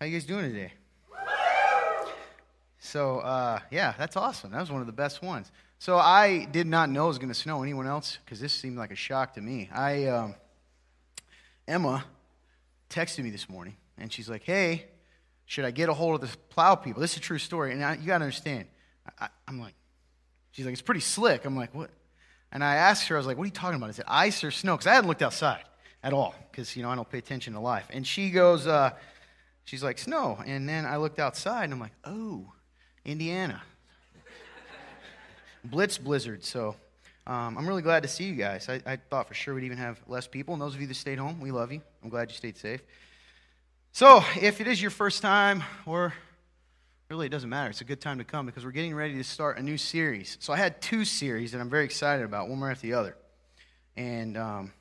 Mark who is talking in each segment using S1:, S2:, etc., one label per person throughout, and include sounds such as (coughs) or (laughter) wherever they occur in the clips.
S1: How you guys doing today? So, uh, yeah, that's awesome. That was one of the best ones. So I did not know it was going to snow. Anyone else? Because this seemed like a shock to me. I um, Emma texted me this morning, and she's like, "Hey, should I get a hold of the plow people?" This is a true story, and I, you got to understand. I, I'm like, she's like, "It's pretty slick." I'm like, "What?" And I asked her, I was like, "What are you talking about?" Is it ice or snow? Because I hadn't looked outside at all, because you know I don't pay attention to life. And she goes, uh, she's like, "Snow." And then I looked outside, and I'm like, "Oh, Indiana." (laughs) Blitz blizzard. So um, I'm really glad to see you guys. I, I, thought for sure we'd even have less people. And those of you that stayed home, we love you. I'm glad you stayed safe. So if it is your first time, or really it doesn't matter, it's a good time to come because we're getting ready to start a new series. So I had two series that I'm very excited about, one right after the other. And um,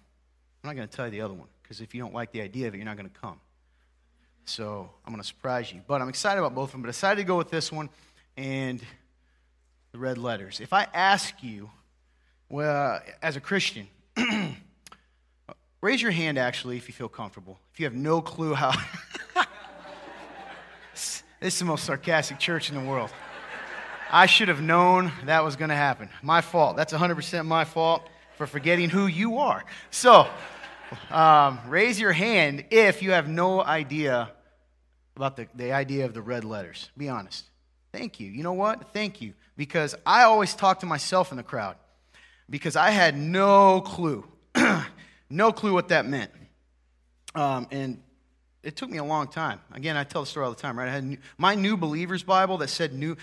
S1: I'm not going to tell you the other one because if you don't like the idea of it, you're not going to come. So I'm going to surprise you. But I'm excited about both of them. But I decided to go with this one. And the red letters. If I ask you, well, as a Christian, (clears throat) raise your hand actually if you feel comfortable. If you have no clue how. (laughs) this is the most sarcastic church in the world. I should have known that was going to happen. My fault. That's 100% my fault for forgetting who you are. So, um, raise your hand if you have no idea about the, the idea of the red letters. Be honest. Thank you. You know what? Thank you because I always talk to myself in the crowd because I had no clue, (clears throat) no clue what that meant. Um, and it took me a long time. Again, I tell the story all the time, right? I had new, my New Believers Bible that said new.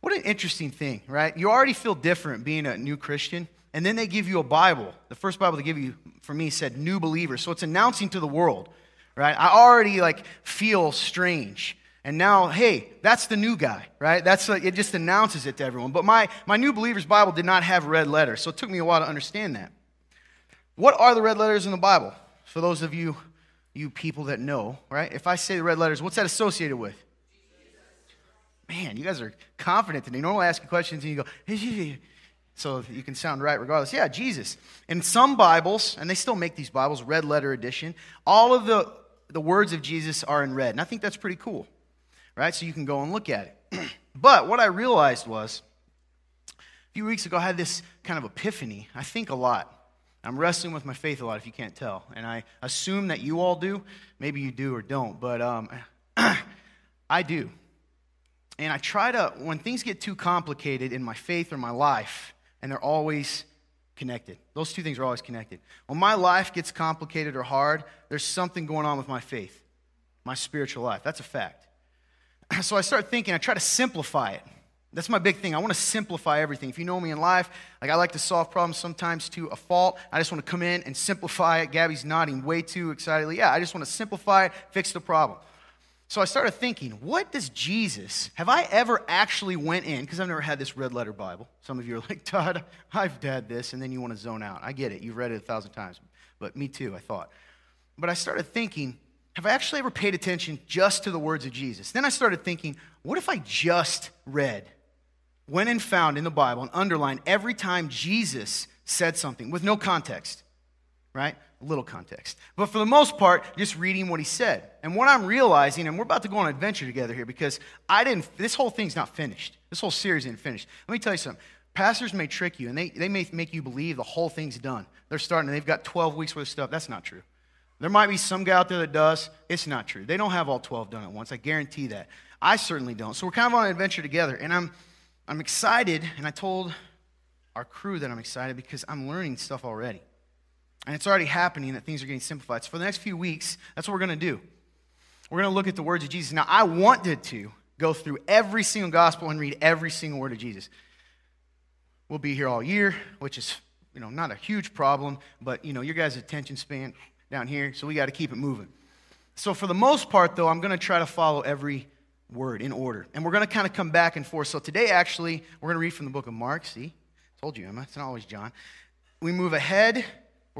S1: What an interesting thing, right? You already feel different being a new Christian, and then they give you a Bible. The first Bible they give you, for me, said New Believers. So it's announcing to the world, right? I already like feel strange. And now, hey, that's the new guy, right? That's it just announces it to everyone. But my, my New Believer's Bible did not have red letters, so it took me a while to understand that. What are the red letters in the Bible? For those of you, you people that know, right? If I say the red letters, what's that associated with? Man, you guys are confident today. Normally I ask you questions and you go, (laughs) so you can sound right regardless. Yeah, Jesus. In some Bibles, and they still make these Bibles, red letter edition, all of the, the words of Jesus are in red. And I think that's pretty cool right? So you can go and look at it. (clears throat) but what I realized was, a few weeks ago, I had this kind of epiphany. I think a lot. I'm wrestling with my faith a lot, if you can't tell. And I assume that you all do. Maybe you do or don't, but um, (clears throat) I do. And I try to, when things get too complicated in my faith or my life, and they're always connected, those two things are always connected. When my life gets complicated or hard, there's something going on with my faith, my spiritual life. That's a fact. (clears throat) so I start thinking, I try to simplify it. That's my big thing. I want to simplify everything. If you know me in life, like I like to solve problems sometimes to a fault. I just want to come in and simplify it. Gabby's nodding way too excitedly. Yeah, I just want to simplify it, fix the problem. So I started thinking, what does Jesus, have I ever actually went in, because I've never had this red letter Bible. Some of you are (laughs) like, Todd, I've had this, and then you want to zone out. I get it. You've read it a thousand times. But me too, I thought. But I started thinking, have I actually ever paid attention just to the words of Jesus? Then I started thinking, what if I just read, went and found in the Bible and underlined every time Jesus said something with no context, right? A little context. But for the most part, just reading what he said. And what I'm realizing, and we're about to go on an adventure together here because I didn't, this whole thing's not finished. This whole series isn't finished. Let me tell you something. Pastors may trick you and they, they may make you believe the whole thing's done. They're starting, they've got 12 weeks worth of stuff. That's not true. There might be some guy out there that does. It's not true. They don't have all 12 done at once. I guarantee that. I certainly don't. So we're kind of on an adventure together. And I'm, I'm excited. And I told our crew that I'm excited because I'm learning stuff already. And it's already happening that things are getting simplified. So for the next few weeks, that's what we're going to do. We're going to look at the words of Jesus. Now, I wanted to go through every single gospel and read every single word of Jesus. We'll be here all year, which is, you know, not a huge problem, but, you know, your guys' attention span, down here, so we got to keep it moving. So, for the most part, though, I'm going to try to follow every word in order. And we're going to kind of come back and forth. So, today, actually, we're going to read from the book of Mark. See? Told you, Emma. It's not always John. We move ahead.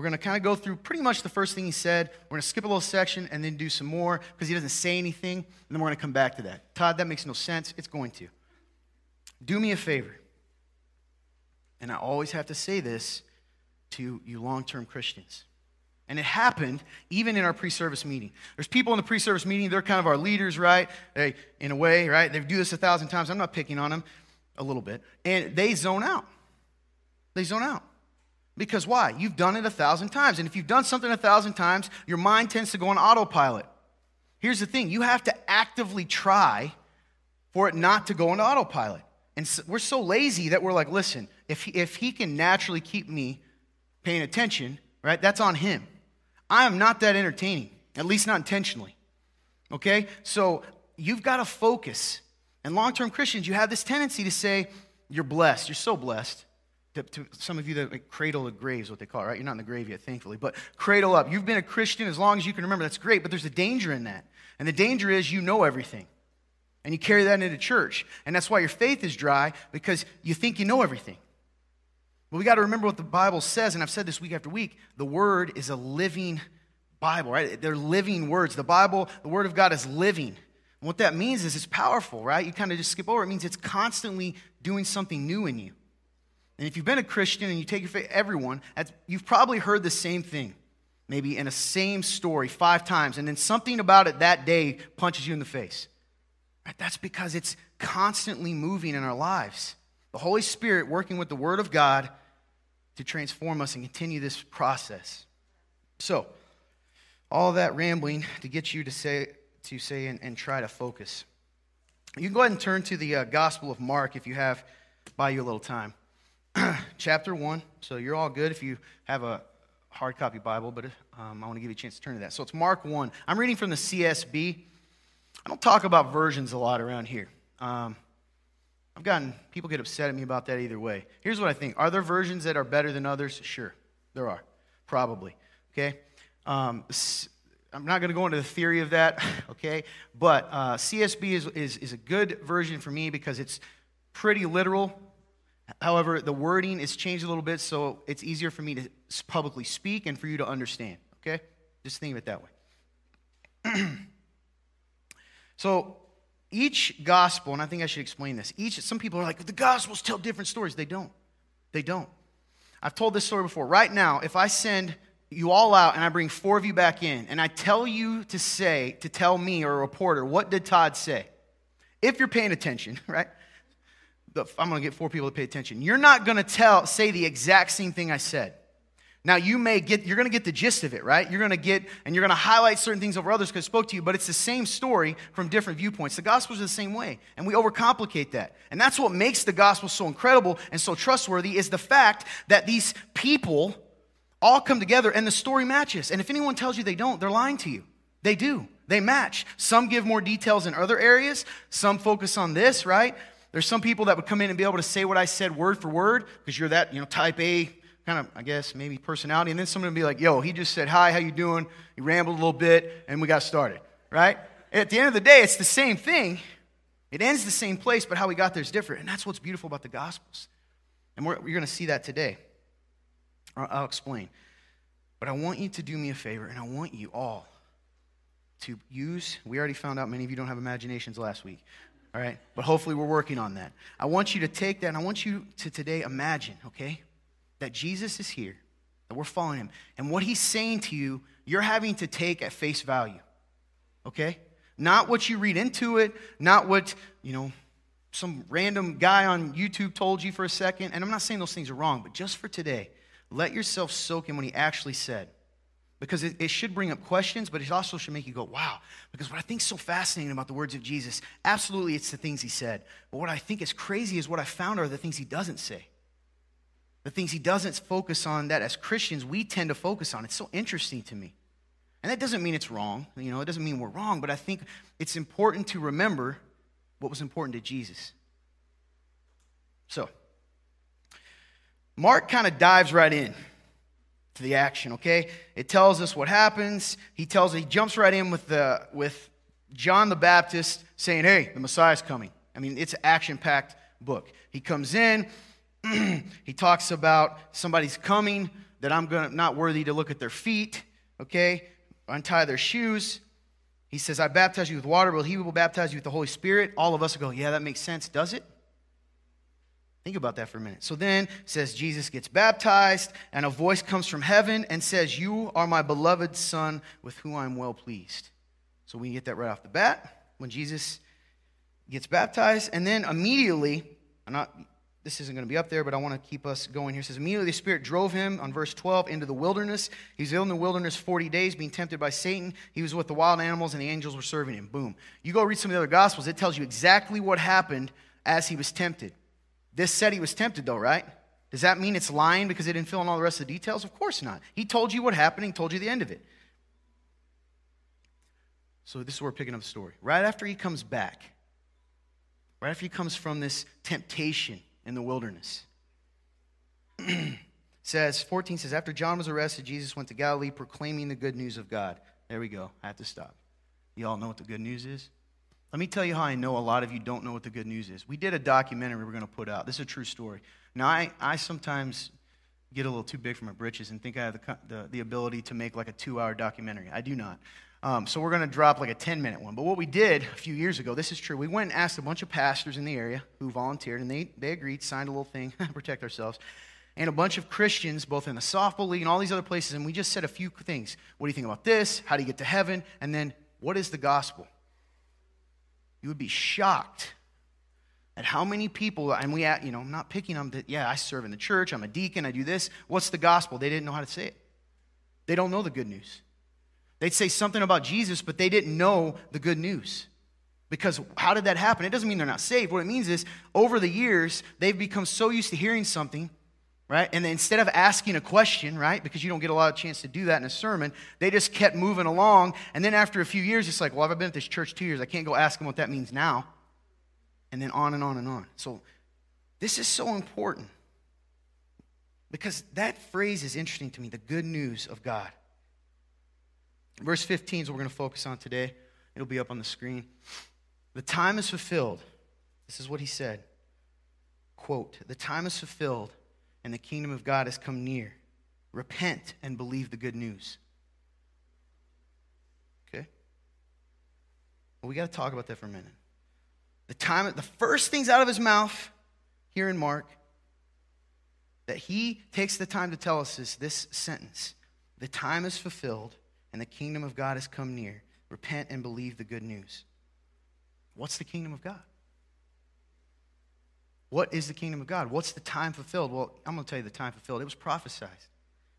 S1: We're going to kind of go through pretty much the first thing he said. We're going to skip a little section and then do some more because he doesn't say anything. And then we're going to come back to that. Todd, that makes no sense. It's going to. Do me a favor. And I always have to say this to you long term Christians And it happened even in our pre service meeting. There's people in the pre service meeting, they're kind of our leaders, right? They, in a way, right? They do this a thousand times. I'm not picking on them a little bit. And they zone out. They zone out. Because why? You've done it a thousand times. And if you've done something a thousand times, your mind tends to go on autopilot. Here's the thing you have to actively try for it not to go into autopilot. And so, we're so lazy that we're like, listen, if he, if he can naturally keep me paying attention, right, that's on him. I am not that entertaining, at least not intentionally. Okay? So you've got to focus. And long term Christians, you have this tendency to say, you're blessed. You're so blessed. To, to some of you that like, cradle the grave is what they call it, right? You're not in the grave yet, thankfully, but cradle up. You've been a Christian as long as you can remember. That's great, but there's a danger in that. And the danger is you know everything. And you carry that into church. And that's why your faith is dry because you think you know everything. But we got to remember what the Bible says, and I've said this week after week. The Word is a living Bible, right? They're living words. The Bible, the Word of God is living. And what that means is it's powerful, right? You kind of just skip over. It means it's constantly doing something new in you. And if you've been a Christian and you take your faith, everyone, you've probably heard the same thing, maybe in a same story five times, and then something about it that day punches you in the face. Right? That's because it's constantly moving in our lives. The Holy Spirit working with the Word of God to transform us and continue this process. So, all that rambling to get you to say, to say and, and try to focus. You can go ahead and turn to the uh, Gospel of Mark if you have by you a little time. (clears throat) Chapter 1. So you're all good if you have a hard copy Bible, but um, I want to give you a chance to turn to that. So it's Mark 1. I'm reading from the CSB. I don't talk about versions a lot around here. Um, I've gotten people get upset at me about that either way. Here's what I think: Are there versions that are better than others? Sure, there are, probably. Okay, um, I'm not going to go into the theory of that. (laughs) Okay, but uh, CSB is, is is a good version for me because it's pretty literal. However, the wording is changed a little bit, so it's easier for me to publicly speak and for you to understand. Okay, just think of it that way. (clears throat) so each gospel, and I think I should explain this. Each, some people are like, the gospels tell different stories. They don't. They don't. I've told this story before. Right now, if I send you all out and I bring four of you back in, and I tell you to say, to tell me or a reporter, what did Todd say? If you're paying attention, (laughs) right? I'm going to get four people to pay attention. You're not going to tell, say the exact same thing I said. Now, you may get, you're going to get the gist of it, right? You're going to get, and you're going to highlight certain things over others because it spoke to you, but it's the same story from different viewpoints. The gospel is the same way, and we overcomplicate that. And that's what makes the gospel so incredible and so trustworthy is the fact that these people all come together and the story matches. And if anyone tells you they don't, they're lying to you. They do. They match. Some give more details in other areas, some focus on this, right? There's some people that would come in and be able to say what I said word for word because you're that, you know, type A kind of, I guess, maybe personality. And then someone would be like, yo, he just said, hi, how you doing? He rambled a little bit, and we got started, right? At the end of the day, it's the same thing. It ends the same place, but how we got there is different. And that's what's beautiful about the Gospels. And we're, you're going to see that today. I'll explain. But I want you to do me a favor, and I want you all to use, we already found out many of you don't have imaginations last week, all right? But hopefully we're working on that. I want you to take that, and I want you to today imagine, okay? that Jesus is here, that we're following him, and what he's saying to you, you're having to take at face value. Okay? Not what you read into it, not what, you know, some random guy on YouTube told you for a second. And I'm not saying those things are wrong, but just for today, let yourself soak in what he actually said. Because it, it should bring up questions, but it also should make you go, wow. Because what I think is so fascinating about the words of Jesus, absolutely it's the things he said. But what I think is crazy is what I found are the things he doesn't say the things he doesn't focus on that as Christians we tend to focus on. It's so interesting to me. And that doesn't mean it's wrong. You know, it doesn't mean we're wrong, but I think it's important to remember what was important to Jesus. So, Mark kind of dives right in to the action, okay? It tells us what happens. He tells he jumps right in with the with John the Baptist saying, "Hey, the Messiah's coming." I mean, it's an action-packed book. He comes in, (clears throat) he talks about somebody's coming that I'm gonna, not worthy to look at their feet, okay? Untie their shoes. He says, I baptize you with water, but he will baptize you with the Holy Spirit. All of us will go, yeah, that makes sense. Does it? Think about that for a minute. So then says Jesus gets baptized, and a voice comes from heaven and says, You are my beloved Son, with whom I'm well pleased. So we get that right off the bat when Jesus gets baptized, and then immediately, I'm not this isn't going to be up there, but I want to keep us going here. It says, Immediately the Spirit drove him, on verse 12, into the wilderness. He was in the wilderness 40 days, being tempted by Satan. He was with the wild animals, and the angels were serving him. Boom. You go read some of the other Gospels, it tells you exactly what happened as he was tempted. This said he was tempted, though, right? Does that mean it's lying because it didn't fill in all the rest of the details? Of course not. He told you what happened, he told you the end of it. So this is where we're picking up the story. Right after he comes back, right after he comes from this temptation in the wilderness, (clears throat) says 14 says after John was arrested, Jesus went to Galilee proclaiming the good news of God. There we go. I have to stop. You all know what the good news is? Let me tell you how I know a lot of you don't know what the good news is. We did a documentary we're going to put out. This is a true story. Now, I, I sometimes get a little too big for my britches and think I have the, the, the ability to make like a two hour documentary. I do not. Um, so we're going to drop like a 10 minute one. But what we did a few years ago, this is true. We went and asked a bunch of pastors in the area who volunteered, and they, they agreed, signed a little thing, (laughs) protect ourselves, and a bunch of Christians, both in the softball league and all these other places. And we just said a few things. What do you think about this? How do you get to heaven? And then, what is the gospel? You would be shocked at how many people, and we, you know, I'm not picking on yeah, I serve in the church, I'm a deacon, I do this. What's the gospel? They didn't know how to say it. They don't know the good news. They'd say something about Jesus, but they didn't know the good news. Because how did that happen? It doesn't mean they're not saved. What it means is, over the years, they've become so used to hearing something, right? And instead of asking a question, right? Because you don't get a lot of chance to do that in a sermon, they just kept moving along. And then after a few years, it's like, well, I've been at this church two years. I can't go ask them what that means now. And then on and on and on. So this is so important. Because that phrase is interesting to me the good news of God. Verse 15 is what we're going to focus on today. It'll be up on the screen. The time is fulfilled. This is what he said. Quote, the time is fulfilled and the kingdom of God has come near. Repent and believe the good news. Okay? Well, we got to talk about that for a minute. The time, the first things out of his mouth here in Mark that he takes the time to tell us is this sentence The time is fulfilled and the kingdom of God has come near. Repent and believe the good news. What's the kingdom of God? What is the kingdom of God? What's the time fulfilled? Well, I'm going to tell you the time fulfilled. It was prophesied,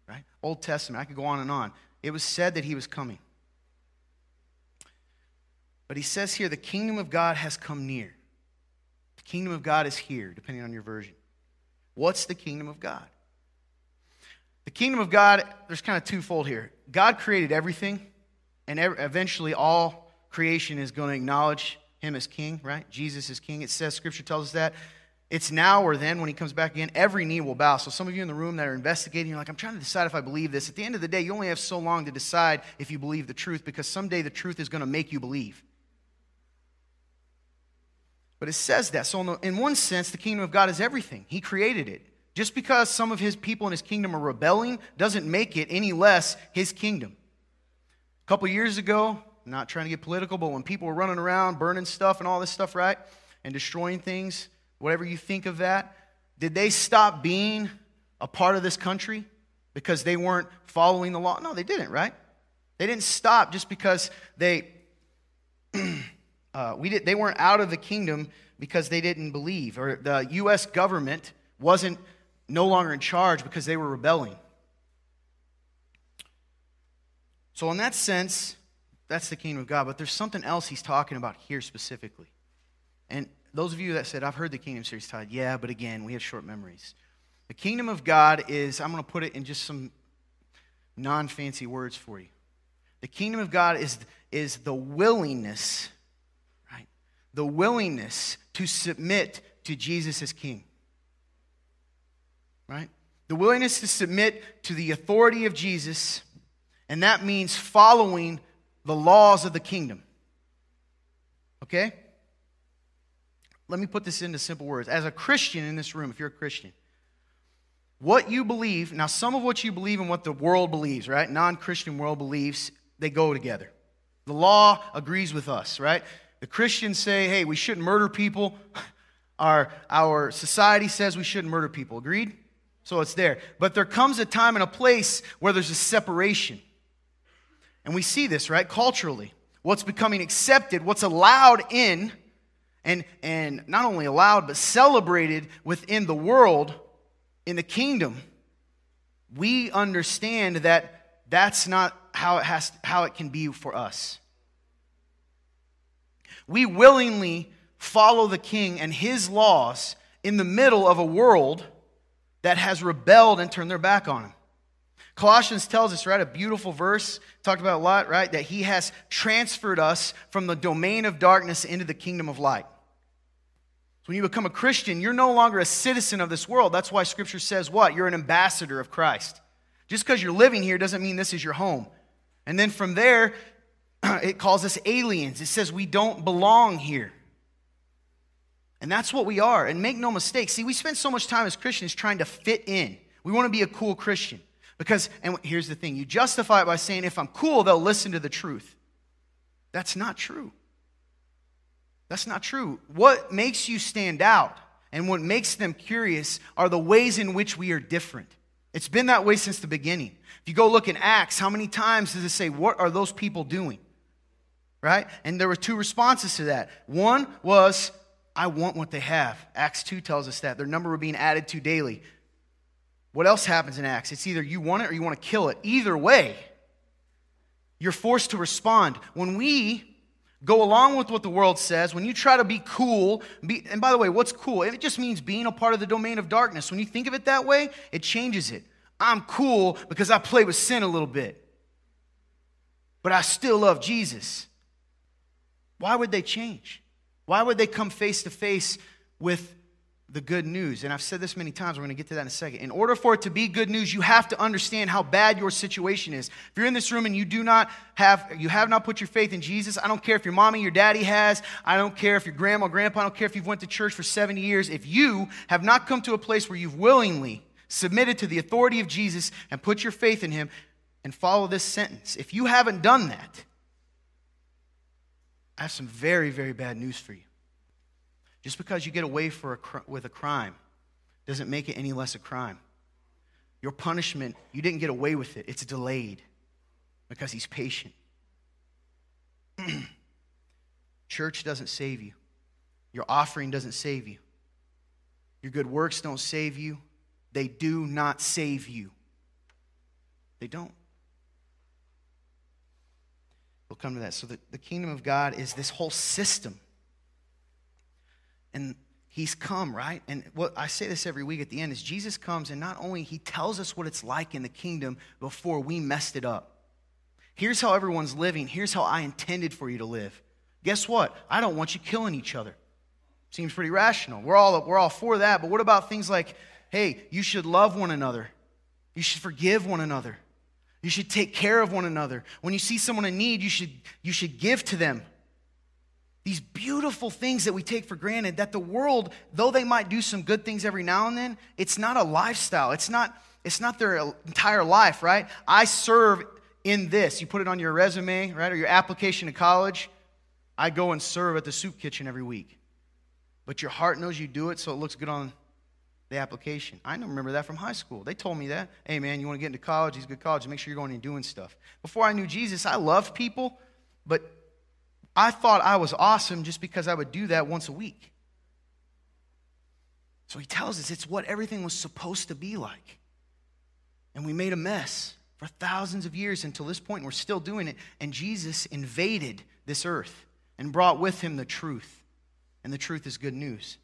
S1: right? Old Testament. I could go on and on. It was said that he was coming. But he says here, the kingdom of God has come near. The kingdom of God is here, depending on your version. What's the kingdom of God? The kingdom of God, there's kind of twofold here. God created everything, and eventually all creation is going to acknowledge him as king, right? Jesus is king. It says, Scripture tells us that. It's now or then when he comes back again, every knee will bow. So, some of you in the room that are investigating, you're like, I'm trying to decide if I believe this. At the end of the day, you only have so long to decide if you believe the truth because someday the truth is going to make you believe. But it says that. So, in, one sense, the kingdom of God is everything, He created it. Just because some of His people in His kingdom are rebelling doesn't make it any less His kingdom. A couple years ago, I'm not trying to get political, but when people were running around burning stuff and all this stuff, right? And destroying things, whatever you think of that, did they stop being a part of this country because they weren't following the law? No, they didn't, right? They didn't stop just because they (clears throat) uh, we did, they weren't out of the kingdom because they didn't believe, or the U.S. government wasn't no longer in charge because they were rebelling. So, in that sense, that's the kingdom of God. But there's something else he's talking about here specifically. And those of you that said, I've heard the kingdom series Todd, yeah, but again, we have short memories. The kingdom of God is, I'm going to put it in just some non fancy words for you. The kingdom of God is, is the willingness, right? The willingness to submit to Jesus as king. Right? The willingness to submit to the authority of Jesus, and that means following the laws of the kingdom. Okay? Let me put this into simple words. As a Christian in this room, if you're a Christian, what you believe, now some of what you believe and what the world believes, right? Non Christian world believes, they go together. The law agrees with us, right? The Christians say, hey, we shouldn't murder people. (laughs) Our, our society says we shouldn't murder people. Agreed? So it's there. But there comes a time and a place where there's a separation. And we see this, right? Culturally. What's becoming accepted, what's allowed in, and, and not only allowed, but celebrated within the world, in the kingdom, we understand that that's not how it, has, how it can be for us. We willingly follow the king and his laws in the middle of a world that has rebelled and turned their back on him. Colossians tells us, right, a beautiful verse, talked about a lot, right, that he has transferred us from the domain of darkness into the kingdom of light. So when you become a Christian, you're no longer a citizen of this world. That's why scripture says what? You're an ambassador of Christ. Just because you're living here doesn't mean this is your home. And then from there, (clears throat) it calls us aliens. It says we don't belong here. And that's what we are. And make no mistake, see, we spend so much time as Christians trying to fit in. We want to be a cool Christian. Because, and here's the thing you justify it by saying, if I'm cool, they'll listen to the truth. That's not true. That's not true. What makes you stand out and what makes them curious are the ways in which we are different. It's been that way since the beginning. If you go look in Acts, how many times does it say, What are those people doing? Right? And there were two responses to that. One was, I want what they have. Acts 2 tells us that. Their number were being added to daily. What else happens in Acts? It's either you want it or you want to kill it. Either way, you're forced to respond. When we go along with what the world says, when you try to be cool, be, and by the way, what's cool? It just means being a part of the domain of darkness. When you think of it that way, it changes it. I'm cool because I play with sin a little bit, but I still love Jesus. Why would they change? Why would they come face to face with the good news. And I've said this many times, we're going to get to that in a second. In order for it to be good news, you have to understand how bad your situation is. If you're in this room and you do not have you have not put your faith in Jesus, I don't care if your mommy, your daddy has, I don't care if your grandma, grandpa, I don't care if you've went to church for 70 years, if you have not come to a place where you've willingly submitted to the authority of Jesus and put your faith in him and follow this sentence. If you haven't done that, I have some very very bad news for you. Just because you get away for a, with a crime doesn't make it any less a crime. Your punishment, you didn't get away with it, it's delayed because he's patient. (clears throat) Church doesn't save you, your offering doesn't save you, your good works don't save you. They do not save you. They don't. We'll come to that. So, the, the kingdom of God is this whole system and he's come, right? And what I say this every week at the end is Jesus comes and not only he tells us what it's like in the kingdom before we messed it up. Here's how everyone's living. Here's how I intended for you to live. Guess what? I don't want you killing each other. Seems pretty rational. We're all, we're all for that. But what about things like, hey, you should love one another. You should forgive one another. You should take care of one another. When you see someone in need, you should, you should give to them. These beautiful things that we take for granted, that the world, though they might do some good things every now and then, it's not a lifestyle. It's not, it's not their entire life, right? I serve in this. You put it on your resume, right, or your application to college. I go and serve at the soup kitchen every week. But your heart knows you do it, so it looks good on the application. I remember that from high school. They told me that. Hey, man, you want to get into college? These good colleges. Make sure you're going and doing stuff. Before I knew Jesus, I loved people, but I thought I was awesome just because I would do that once a week. So he tells us it's what everything was supposed to be like. And we made a mess for thousands of years until this point. We're still doing it. And Jesus invaded this earth and brought with him the truth. And the truth is good news.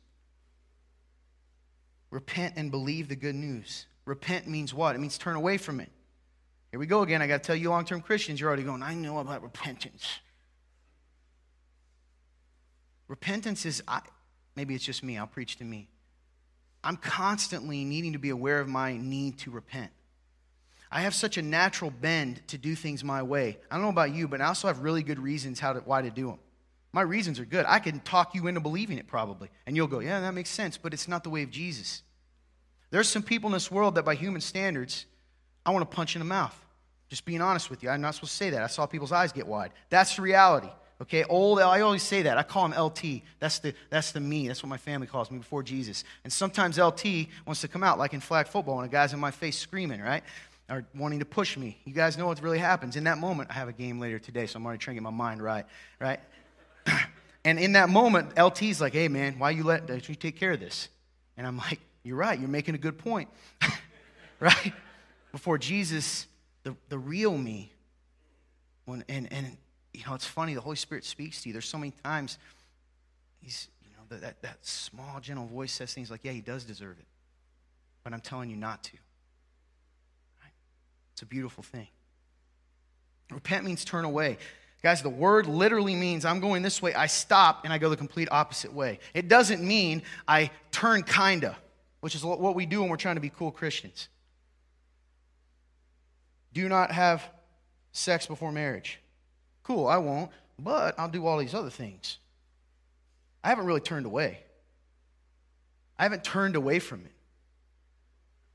S1: Repent and believe the good news. Repent means what? It means turn away from it. Here we go again. I got to tell you, long term Christians, you're already going, I know about repentance. Repentance is, I, maybe it's just me, I'll preach to me. I'm constantly needing to be aware of my need to repent. I have such a natural bend to do things my way. I don't know about you, but I also have really good reasons how to, why to do them. My reasons are good. I can talk you into believing it probably. And you'll go, yeah, that makes sense, but it's not the way of Jesus. There's some people in this world that, by human standards, I want to punch in the mouth. Just being honest with you. I'm not supposed to say that. I saw people's eyes get wide. That's the reality. Okay, old, I always say that. I call him LT. That's the, that's the me. That's what my family calls me before Jesus. And sometimes LT wants to come out, like in flag football, when a guy's in my face screaming, right? Or wanting to push me. You guys know what really happens. In that moment, I have a game later today, so I'm already trying to get my mind right, right? (coughs) and in that moment, LT's like, hey, man, why you let you take care of this? And I'm like, you're right. You're making a good point, (laughs) right? Before Jesus, the, the real me, when, and, and you know, it's funny, the Holy Spirit speaks to you. There's so many times he's, you know, that, that small, gentle voice says things like, yeah, he does deserve it. But I'm telling you not to. Right? It's a beautiful thing. Repent means turn away. Guys, the word literally means I'm going this way, I stop, and I go the complete opposite way. It doesn't mean I turn kinda, which is what we do when we're trying to be cool Christians. Do not have sex before marriage. Cool, I won't, but I'll do all these other things. I haven't really turned away. I haven't turned away from it.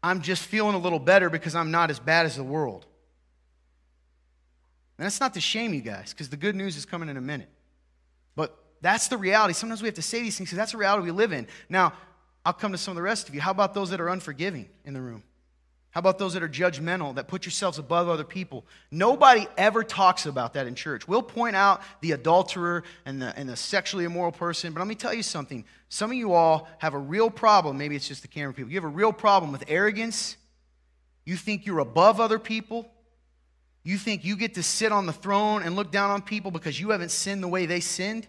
S1: I'm just feeling a little better because I'm not as bad as the world. And that's not to shame you guys, because the good news is coming in a minute. But that's the reality. Sometimes we have to say these things because that's the reality we live in. Now, I'll come to some of the rest of you. How about those that are unforgiving in the room? How about those that are judgmental, that put yourselves above other people? Nobody ever talks about that in church. We'll point out the adulterer and the, and the sexually immoral person, but let me tell you something. Some of you all have a real problem. Maybe it's just the camera people. You have a real problem with arrogance. You think you're above other people. You think you get to sit on the throne and look down on people because you haven't sinned the way they sinned.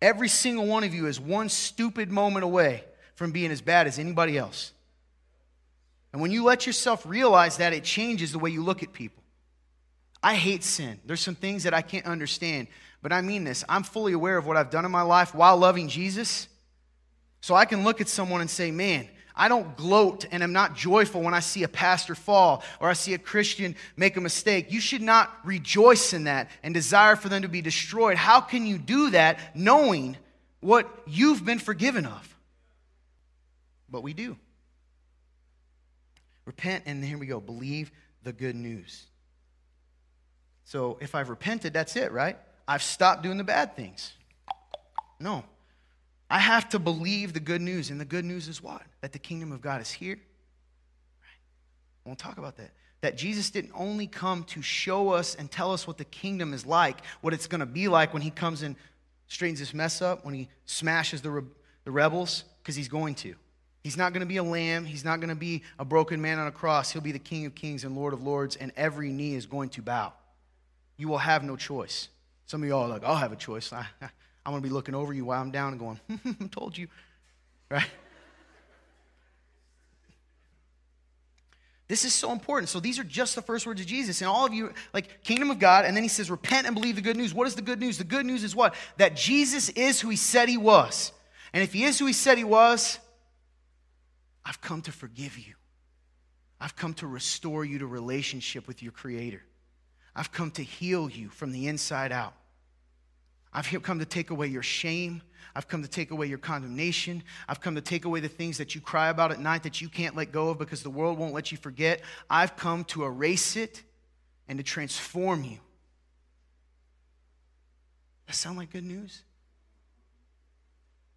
S1: Every single one of you is one stupid moment away from being as bad as anybody else. And when you let yourself realize that, it changes the way you look at people. I hate sin. There's some things that I can't understand, but I mean this. I'm fully aware of what I've done in my life while loving Jesus. So I can look at someone and say, man, I don't gloat and am not joyful when I see a pastor fall or I see a Christian make a mistake. You should not rejoice in that and desire for them to be destroyed. How can you do that knowing what you've been forgiven of? But we do. Repent, and here we go. Believe the good news. So if I've repented, that's it, right? I've stopped doing the bad things. No. I have to believe the good news. And the good news is what? That the kingdom of God is here. I won't talk about that. That Jesus didn't only come to show us and tell us what the kingdom is like, what it's going to be like when he comes and straightens this mess up, when he smashes the, re- the rebels, because he's going to. He's not going to be a lamb. He's not going to be a broken man on a cross. He'll be the King of kings and Lord of lords, and every knee is going to bow. You will have no choice. Some of y'all are like, I'll have a choice. I, (laughs) I'm going to be looking over you while I'm down and going, (laughs) I told you. Right? This is so important. So these are just the first words of Jesus. And all of you, like, kingdom of God, and then he says, repent and believe the good news. What is the good news? The good news is what? That Jesus is who he said he was. And if he is who he said he was, I've come to forgive you. I've come to restore you to relationship with your Creator. I've come to heal you from the inside out. I've come to take away your shame. I've come to take away your condemnation. I've come to take away the things that you cry about at night that you can't let go of because the world won't let you forget. I've come to erase it and to transform you. That sound like good news?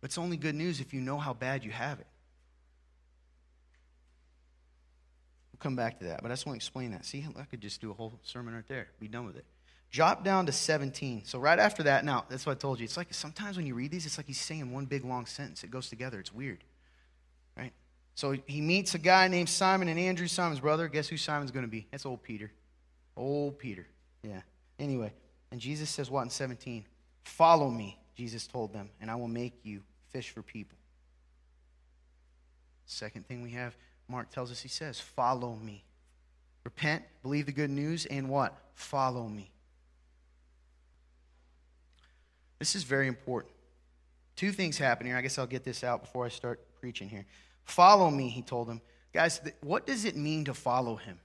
S1: But it's only good news if you know how bad you have it. We'll come back to that, but I just want to explain that. See, I could just do a whole sermon right there, be done with it. Drop down to 17. So, right after that, now, that's what I told you. It's like sometimes when you read these, it's like he's saying one big long sentence. It goes together. It's weird, right? So, he meets a guy named Simon and Andrew, Simon's brother. Guess who Simon's going to be? That's old Peter. Old Peter. Yeah. Anyway, and Jesus says what in 17? Follow me, Jesus told them, and I will make you fish for people. Second thing we have Mark tells us he says, Follow me. Repent, believe the good news, and what? Follow me. This is very important. Two things happen here. I guess I'll get this out before I start preaching here. Follow me, he told them. Guys, what does it mean to follow him?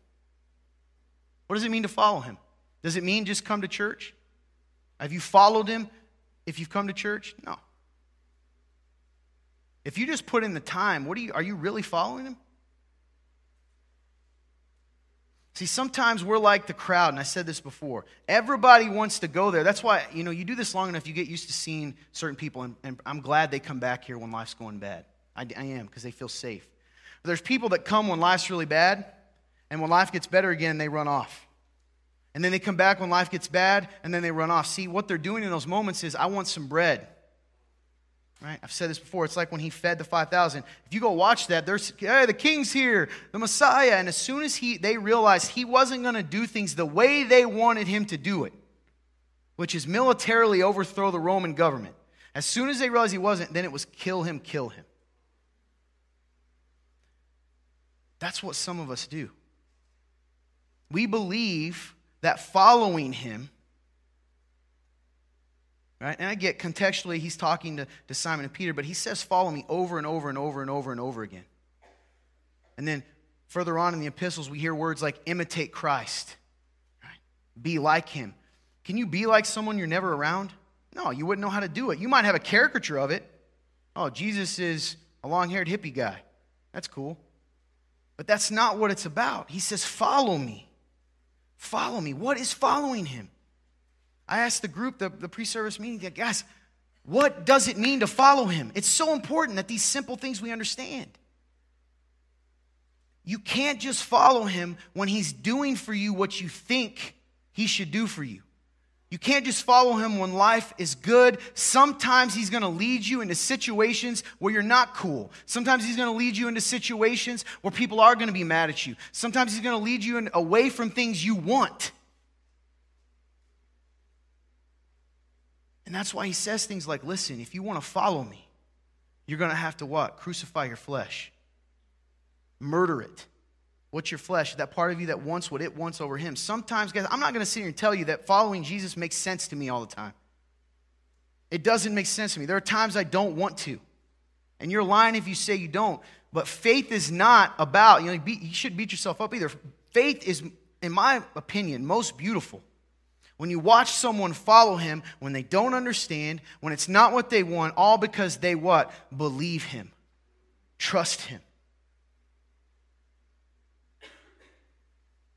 S1: What does it mean to follow him? Does it mean just come to church? Have you followed him if you've come to church? No. If you just put in the time, what are you are you really following him? See, sometimes we're like the crowd, and I said this before. Everybody wants to go there. That's why, you know, you do this long enough, you get used to seeing certain people, and, and I'm glad they come back here when life's going bad. I, I am, because they feel safe. But there's people that come when life's really bad, and when life gets better again, they run off. And then they come back when life gets bad, and then they run off. See, what they're doing in those moments is, I want some bread. Right? I've said this before. It's like when he fed the 5,000. If you go watch that, there's, hey, the king's here, the Messiah. And as soon as he, they realized he wasn't going to do things the way they wanted him to do it, which is militarily overthrow the Roman government, as soon as they realized he wasn't, then it was kill him, kill him. That's what some of us do. We believe that following him Right? And I get contextually, he's talking to, to Simon and Peter, but he says, Follow me over and over and over and over and over again. And then further on in the epistles, we hear words like imitate Christ, right? be like him. Can you be like someone you're never around? No, you wouldn't know how to do it. You might have a caricature of it. Oh, Jesus is a long haired hippie guy. That's cool. But that's not what it's about. He says, Follow me. Follow me. What is following him? I asked the group, the, the pre service meeting, guys, what does it mean to follow him? It's so important that these simple things we understand. You can't just follow him when he's doing for you what you think he should do for you. You can't just follow him when life is good. Sometimes he's going to lead you into situations where you're not cool. Sometimes he's going to lead you into situations where people are going to be mad at you. Sometimes he's going to lead you in, away from things you want. And that's why he says things like, listen, if you want to follow me, you're going to have to what? Crucify your flesh. Murder it. What's your flesh? That part of you that wants what it wants over him. Sometimes, guys, I'm not going to sit here and tell you that following Jesus makes sense to me all the time. It doesn't make sense to me. There are times I don't want to. And you're lying if you say you don't. But faith is not about, you know, you shouldn't beat yourself up either. Faith is, in my opinion, most beautiful when you watch someone follow him when they don't understand, when it's not what they want, all because they what? Believe him. Trust him.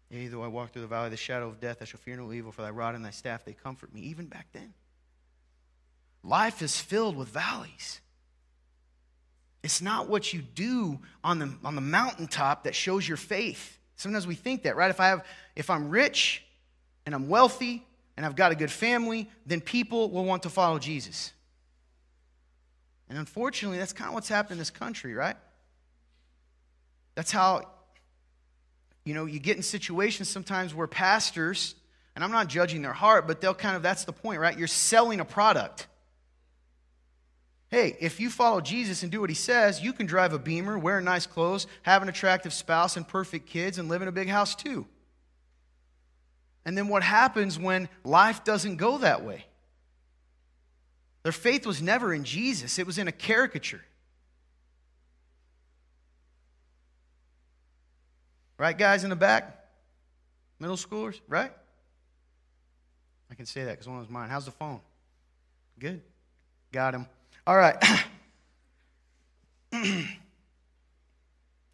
S1: Yea, though I walk through the valley of the shadow of death, I shall fear no evil, for thy rod and thy staff, they comfort me. Even back then. Life is filled with valleys. It's not what you do on the, on the mountaintop that shows your faith. Sometimes we think that, right? If I have if I'm rich and I'm wealthy and I've got a good family, then people will want to follow Jesus. And unfortunately, that's kind of what's happened in this country, right? That's how, you know, you get in situations sometimes where pastors, and I'm not judging their heart, but they'll kind of, that's the point, right? You're selling a product. Hey, if you follow Jesus and do what he says, you can drive a beamer, wear nice clothes, have an attractive spouse and perfect kids, and live in a big house too. And then what happens when life doesn't go that way? Their faith was never in Jesus, it was in a caricature. Right, guys in the back? Middle schoolers, right? I can say that because one was mine. How's the phone? Good. Got him. All right. (clears throat) this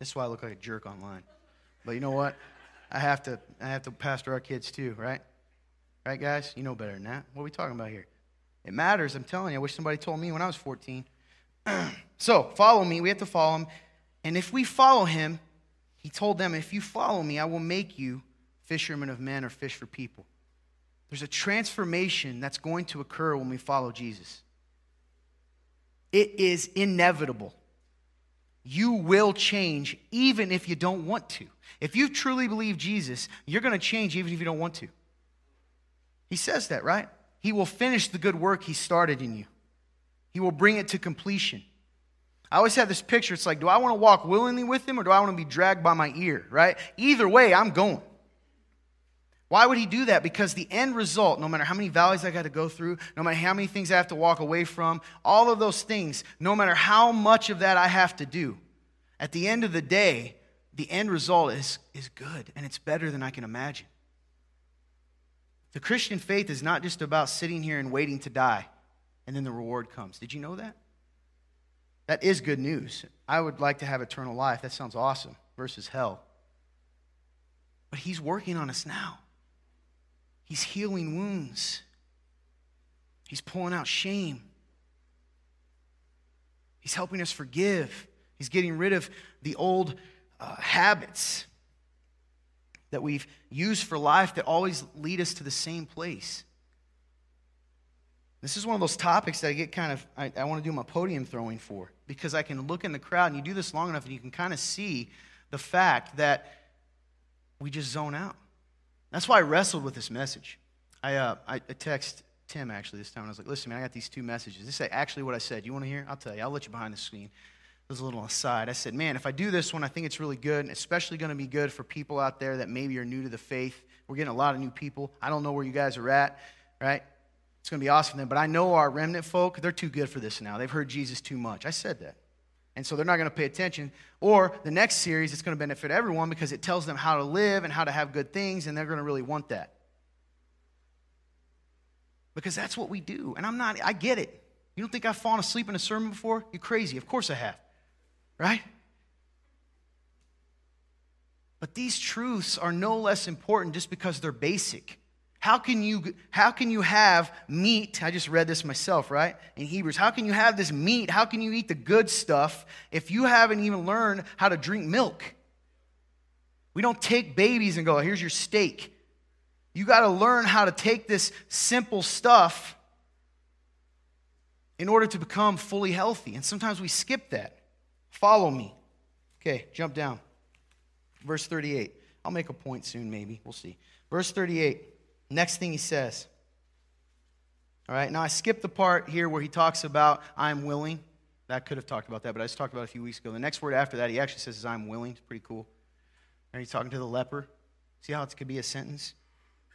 S1: is why I look like a jerk online. But you know what? I have to I have to pastor our kids too, right? Right, guys? You know better than that. What are we talking about here? It matters, I'm telling you. I wish somebody told me when I was 14. (clears throat) so, follow me. We have to follow him. And if we follow him, he told them, if you follow me, I will make you fishermen of men or fish for people. There's a transformation that's going to occur when we follow Jesus. It is inevitable. You will change even if you don't want to. If you truly believe Jesus, you're going to change even if you don't want to. He says that, right? He will finish the good work he started in you, he will bring it to completion. I always have this picture. It's like, do I want to walk willingly with him or do I want to be dragged by my ear, right? Either way, I'm going. Why would he do that? Because the end result, no matter how many valleys I got to go through, no matter how many things I have to walk away from, all of those things, no matter how much of that I have to do, at the end of the day, the end result is, is good and it's better than I can imagine. The Christian faith is not just about sitting here and waiting to die and then the reward comes. Did you know that? That is good news. I would like to have eternal life. That sounds awesome versus hell. But He's working on us now. He's healing wounds, He's pulling out shame, He's helping us forgive, He's getting rid of the old uh, habits that we've used for life that always lead us to the same place. This is one of those topics that I get kind of, I, I want to do my podium throwing for because I can look in the crowd and you do this long enough and you can kind of see the fact that we just zone out. That's why I wrestled with this message. I, uh, I, text Tim actually this time. I was like, listen, man, I got these two messages. This is actually what I said. You want to hear? I'll tell you. I'll let you behind the screen. It was a little aside. I said, man, if I do this one, I think it's really good, and especially going to be good for people out there that maybe are new to the faith. We're getting a lot of new people. I don't know where you guys are at, right? It's going to be awesome them. But I know our remnant folk, they're too good for this now. They've heard Jesus too much. I said that. And so they're not going to pay attention. Or the next series, it's going to benefit everyone because it tells them how to live and how to have good things, and they're going to really want that. Because that's what we do. And I'm not, I get it. You don't think I've fallen asleep in a sermon before? You're crazy. Of course I have. Right? But these truths are no less important just because they're basic. How can you how can you have meat? I just read this myself, right? In Hebrews. How can you have this meat? How can you eat the good stuff if you haven't even learned how to drink milk? We don't take babies and go, "Here's your steak." You got to learn how to take this simple stuff in order to become fully healthy. And sometimes we skip that. Follow me. Okay, jump down. Verse 38. I'll make a point soon, maybe. We'll see. Verse 38. Next thing he says. All right, now I skipped the part here where he talks about I'm willing. That could have talked about that, but I just talked about a few weeks ago. The next word after that, he actually says is I'm willing. It's pretty cool. And he's talking to the leper. See how it could be a sentence?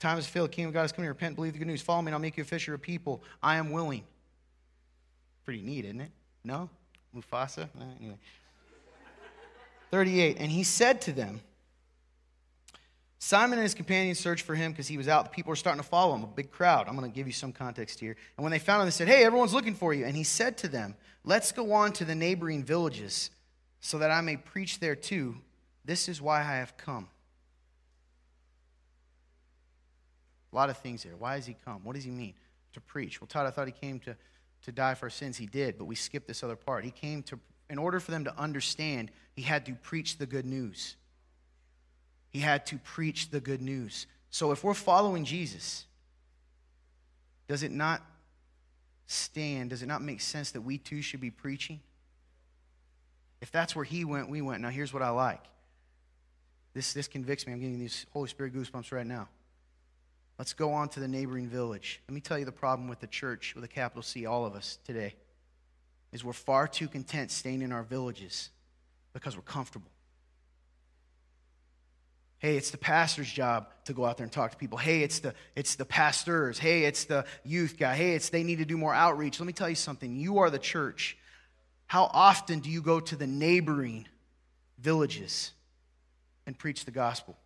S1: Time is filled. Kingdom of God is coming. Repent, believe the good news. Follow me, and I'll make you a fisher of people. I am willing. Pretty neat, isn't it? No? Mufasa? Anyway. 38. And he said to them, Simon and his companions searched for him because he was out. The people were starting to follow him, a big crowd. I'm going to give you some context here. And when they found him, they said, Hey, everyone's looking for you. And he said to them, Let's go on to the neighboring villages so that I may preach there too. This is why I have come. A lot of things here. Why has he come? What does he mean? To preach. Well, Todd, I thought he came to, to die for our sins. He did, but we skipped this other part. He came to, in order for them to understand, he had to preach the good news. He had to preach the good news. So if we're following Jesus, does it not stand? Does it not make sense that we too should be preaching? If that's where he went, we went. Now, here's what I like. This, this convicts me. I'm getting these Holy Spirit goosebumps right now. Let's go on to the neighboring village. Let me tell you the problem with the church, with a capital C, all of us today, is we're far too content staying in our villages because we're comfortable. Hey, it's the pastor's job to go out there and talk to people. Hey, it's the, it's the pastors. Hey, it's the youth guy. Hey, it's they need to do more outreach. Let me tell you something. You are the church. How often do you go to the neighboring villages and preach the gospel?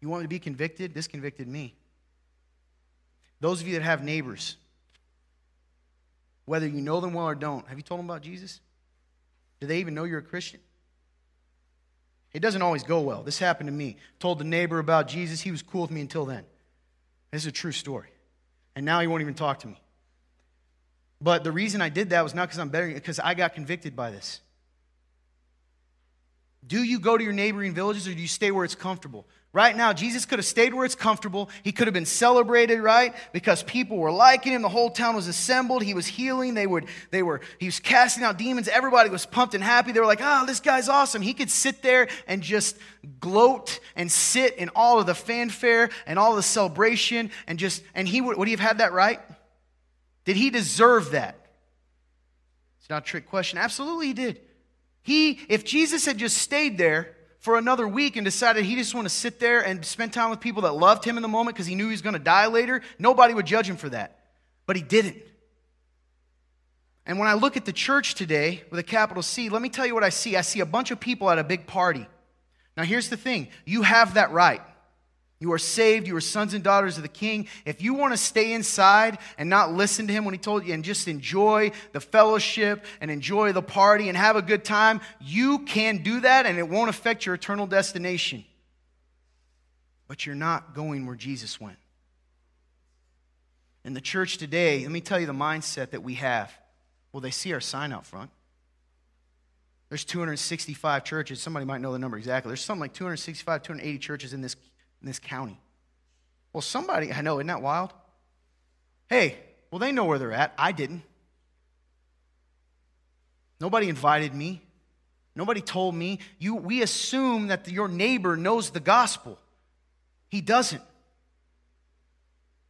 S1: You want me to be convicted? This convicted me. Those of you that have neighbors, whether you know them well or don't, have you told them about Jesus? Do they even know you're a Christian? It doesn't always go well. This happened to me. Told the neighbor about Jesus. He was cool with me until then. This is a true story. And now he won't even talk to me. But the reason I did that was not because I'm better, because I got convicted by this. Do you go to your neighboring villages or do you stay where it's comfortable? Right now, Jesus could have stayed where it's comfortable. He could have been celebrated, right? Because people were liking him. The whole town was assembled. He was healing. They would, they were, he was casting out demons. Everybody was pumped and happy. They were like, oh, this guy's awesome. He could sit there and just gloat and sit in all of the fanfare and all the celebration and just, and he would, would he have had that right? Did he deserve that? It's not a trick question. Absolutely he did. He, if Jesus had just stayed there, for another week and decided he just want to sit there and spend time with people that loved him in the moment because he knew he was going to die later, nobody would judge him for that. But he didn't. And when I look at the church today with a capital C, let me tell you what I see. I see a bunch of people at a big party. Now, here's the thing you have that right. You are saved. You are sons and daughters of the King. If you want to stay inside and not listen to him when he told you and just enjoy the fellowship and enjoy the party and have a good time, you can do that and it won't affect your eternal destination. but you're not going where Jesus went. In the church today, let me tell you the mindset that we have. Well, they see our sign out front. There's 265 churches. Somebody might know the number exactly. There's something like 265, 280 churches in this, in this county. Well, somebody, I know, isn't that wild? Hey, well, they know where they're at. I didn't. Nobody invited me. Nobody told me. You, we assume that your neighbor knows the gospel. He doesn't.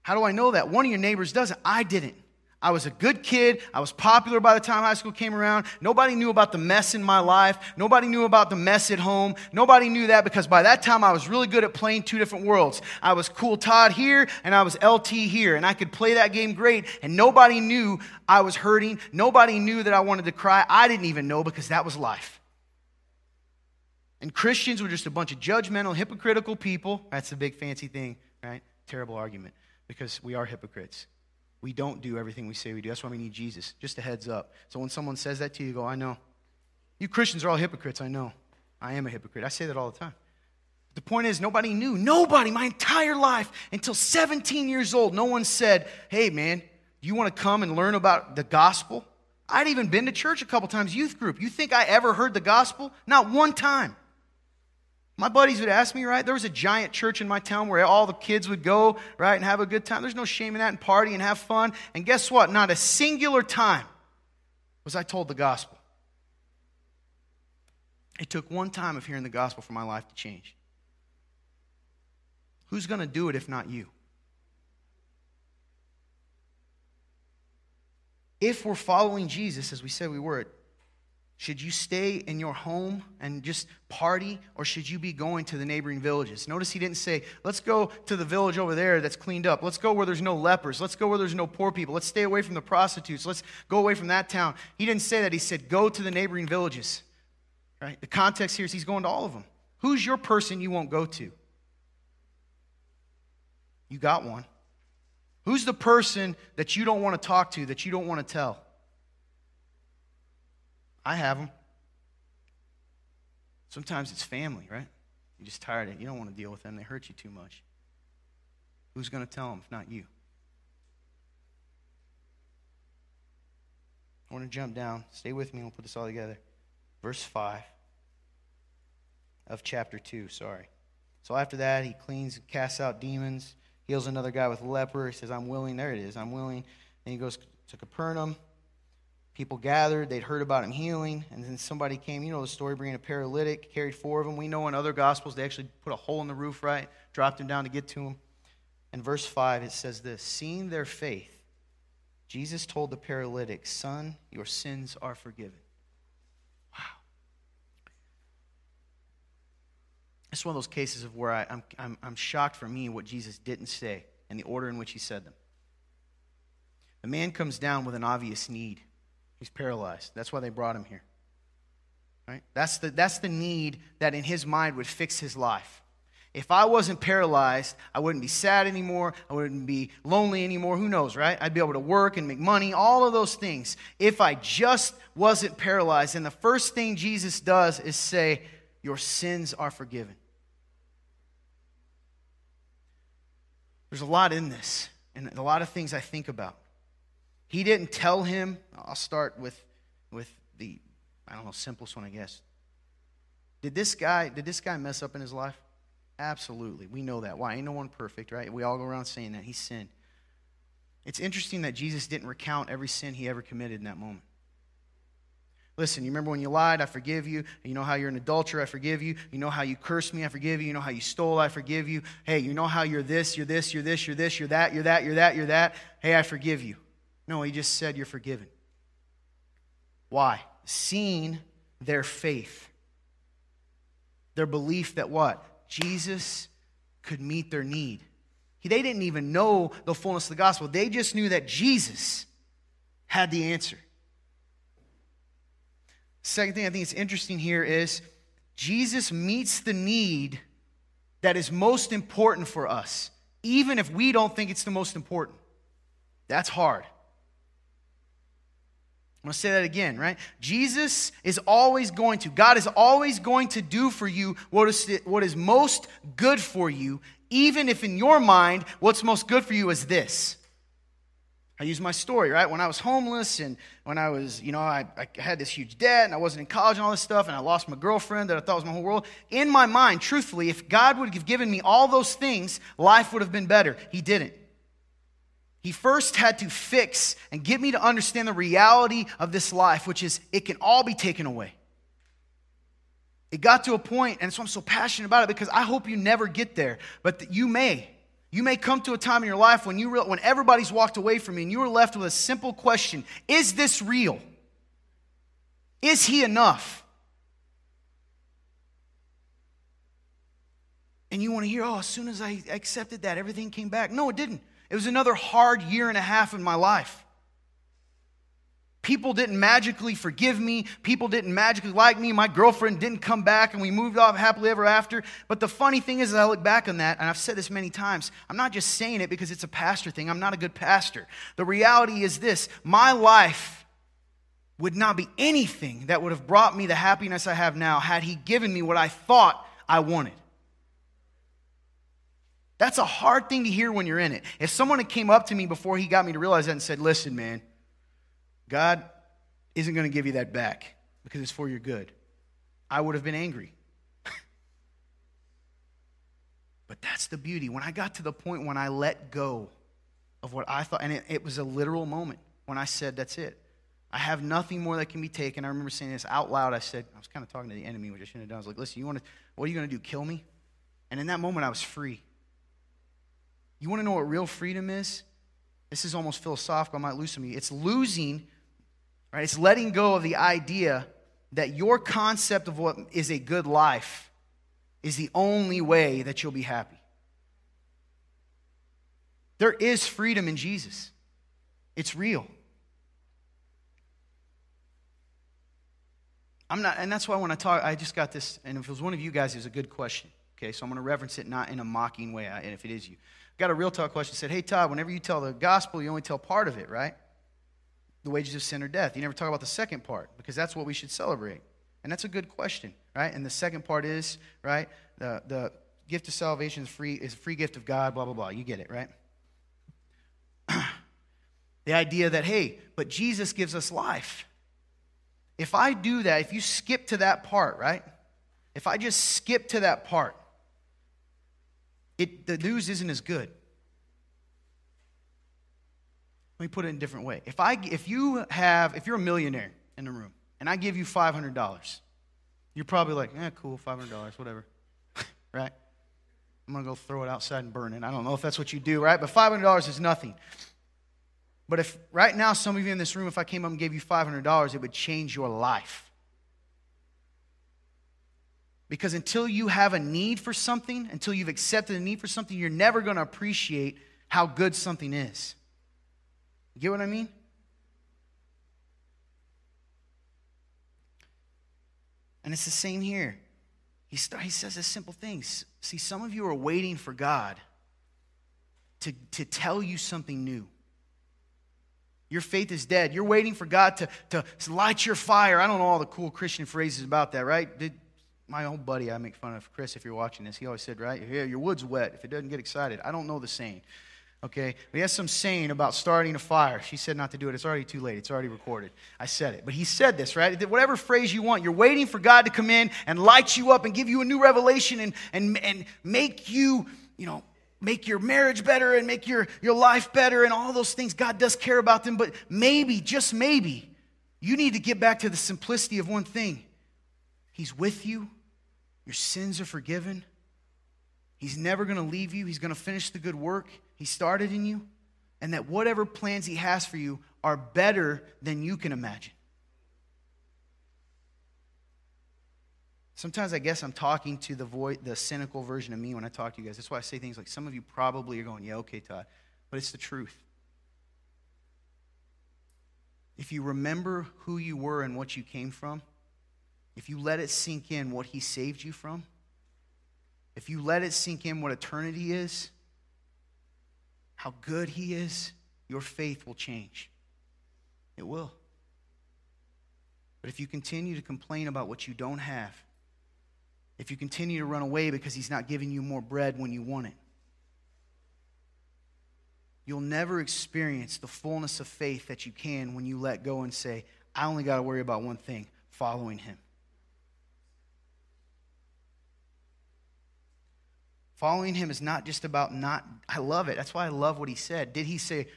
S1: How do I know that? One of your neighbors doesn't. I didn't. I was a good kid. I was popular by the time high school came around. Nobody knew about the mess in my life. Nobody knew about the mess at home. Nobody knew that because by that time I was really good at playing two different worlds. I was cool Todd here and I was LT here, and I could play that game great. And nobody knew I was hurting. Nobody knew that I wanted to cry. I didn't even know because that was life. And Christians were just a bunch of judgmental, hypocritical people. That's a big fancy thing, right? Terrible argument because we are hypocrites. We don't do everything we say we do. That's why we need Jesus. Just a heads up. So when someone says that to you, you go, I know. You Christians are all hypocrites. I know. I am a hypocrite. I say that all the time. The point is, nobody knew. Nobody, my entire life, until 17 years old, no one said, Hey, man, do you want to come and learn about the gospel? I'd even been to church a couple times, youth group. You think I ever heard the gospel? Not one time. My buddies would ask me, right? There was a giant church in my town where all the kids would go, right, and have a good time. There's no shame in that and party and have fun. And guess what? Not a singular time was I told the gospel. It took one time of hearing the gospel for my life to change. Who's going to do it if not you? If we're following Jesus as we said we were, should you stay in your home and just party, or should you be going to the neighboring villages? Notice he didn't say, let's go to the village over there that's cleaned up. Let's go where there's no lepers. Let's go where there's no poor people. Let's stay away from the prostitutes. Let's go away from that town. He didn't say that. He said, go to the neighboring villages. Right? The context here is he's going to all of them. Who's your person you won't go to? You got one. Who's the person that you don't want to talk to, that you don't want to tell? I have them. Sometimes it's family, right? You're just tired of it. You don't want to deal with them. They hurt you too much. Who's going to tell them if not you? I want to jump down. Stay with me. We'll put this all together. Verse 5 of chapter 2, sorry. So after that, he cleans casts out demons, heals another guy with leper. He says, I'm willing. There it is. I'm willing. And he goes to Capernaum. People gathered, they'd heard about him healing, and then somebody came. You know the story, bringing a paralytic, carried four of them. We know in other gospels they actually put a hole in the roof, right? Dropped him down to get to him. In verse 5, it says this Seeing their faith, Jesus told the paralytic, Son, your sins are forgiven. Wow. It's one of those cases of where I, am I'm, I'm, I'm shocked for me what Jesus didn't say and the order in which he said them. The man comes down with an obvious need. He's paralyzed. That's why they brought him here. Right? That's the, that's the need that in his mind would fix his life. If I wasn't paralyzed, I wouldn't be sad anymore. I wouldn't be lonely anymore. Who knows, right? I'd be able to work and make money, all of those things. If I just wasn't paralyzed. And the first thing Jesus does is say, Your sins are forgiven. There's a lot in this, and a lot of things I think about. He didn't tell him. I'll start with, with the, I don't know, simplest one, I guess. Did this guy, did this guy mess up in his life? Absolutely. We know that. Why? Ain't no one perfect, right? We all go around saying that. He sinned. It's interesting that Jesus didn't recount every sin he ever committed in that moment. Listen, you remember when you lied, I forgive you. You know how you're an adulterer, I forgive you. You know how you cursed me, I forgive you. You know how you stole, I forgive you. Hey, you know how you're this, you're this, you're this, you're this, you're that, you're that, you're that, you're that. Hey, I forgive you. No, he just said, You're forgiven. Why? Seeing their faith. Their belief that what? Jesus could meet their need. They didn't even know the fullness of the gospel, they just knew that Jesus had the answer. Second thing I think is interesting here is Jesus meets the need that is most important for us, even if we don't think it's the most important. That's hard. I'm going to say that again, right? Jesus is always going to, God is always going to do for you what is, what is most good for you, even if in your mind, what's most good for you is this. I use my story, right? When I was homeless and when I was, you know, I, I, had this huge debt and I wasn't in college and all this stuff and I lost my girlfriend that I thought was my whole world. In my mind, truthfully, if God would have given me all those things, life would have been better. He didn't. He first had to fix and get me to understand the reality of this life, which is it can all be taken away. It got to a point, and so I'm so passionate about it because I hope you never get there, but you may. You may come to a time in your life when, you when everybody's walked away from you and you are left with a simple question Is this real? Is he enough? And you want to hear, oh, as soon as I accepted that, everything came back. No, it didn't. It was another hard year and a half in my life. People didn't magically forgive me. People didn't magically like me. My girlfriend didn't come back and we moved off happily ever after. But the funny thing is, as I look back on that, and I've said this many times, I'm not just saying it because it's a pastor thing. I'm not a good pastor. The reality is this my life would not be anything that would have brought me the happiness I have now had He given me what I thought I wanted. That's a hard thing to hear when you're in it. If someone had came up to me before he got me to realize that and said, listen, man, God isn't going to give you that back because it's for your good, I would have been angry. (laughs) but that's the beauty. When I got to the point when I let go of what I thought, and it, it was a literal moment when I said, that's it. I have nothing more that can be taken. I remember saying this out loud. I said, I was kind of talking to the enemy, which I shouldn't have done. I was like, listen, you want to, what are you going to do? Kill me? And in that moment, I was free. You want to know what real freedom is? This is almost philosophical. I might lose some of you. It's losing, right? It's letting go of the idea that your concept of what is a good life is the only way that you'll be happy. There is freedom in Jesus, it's real. I'm not, and that's why when I talk, I just got this, and if it was one of you guys, it was a good question. Okay, so I'm going to reference it not in a mocking way, and if it is you got a real talk question. Said, "Hey Todd, whenever you tell the gospel, you only tell part of it, right? The wages of sin or death. You never talk about the second part because that's what we should celebrate." And that's a good question, right? And the second part is right. The the gift of salvation is free is a free gift of God. Blah blah blah. You get it, right? (clears throat) the idea that hey, but Jesus gives us life. If I do that, if you skip to that part, right? If I just skip to that part, it, the news isn't as good. Let me put it in a different way. If, I, if you have, if you're a millionaire in the room and I give you $500, you're probably like, yeah, cool, $500, whatever. (laughs) right? I'm going to go throw it outside and burn it. I don't know if that's what you do, right? But $500 is nothing. But if right now, some of you in this room, if I came up and gave you $500, it would change your life. Because until you have a need for something, until you've accepted a need for something, you're never going to appreciate how good something is. You get what I mean? And it's the same here. He, start, he says this simple thing. See, some of you are waiting for God to, to tell you something new. Your faith is dead. You're waiting for God to, to light your fire. I don't know all the cool Christian phrases about that, right? Did, my old buddy, I make fun of Chris if you're watching this. He always said, right, yeah, your wood's wet. If it doesn't get excited, I don't know the saying. Okay, but he has some saying about starting a fire. She said not to do it. It's already too late. It's already recorded. I said it. But he said this, right? Whatever phrase you want, you're waiting for God to come in and light you up and give you a new revelation and, and, and make you, you know, make your marriage better and make your, your life better and all those things. God does care about them. But maybe, just maybe, you need to get back to the simplicity of one thing He's with you your sins are forgiven. He's never going to leave you. He's going to finish the good work He started in you. And that whatever plans He has for you are better than you can imagine. Sometimes I guess I'm talking to the, the cynical version of me when I talk to you guys. That's why I say things like some of you probably are going, yeah, okay, Todd. But it's the truth. If you remember who you were and what you came from, if you let it sink in what he saved you from, if you let it sink in what eternity is, how good he is, your faith will change. It will. But if you continue to complain about what you don't have, if you continue to run away because he's not giving you more bread when you want it, you'll never experience the fullness of faith that you can when you let go and say, I only got to worry about one thing following him. Following him is not just about not, I love it. That's why I love what he said. Did he say,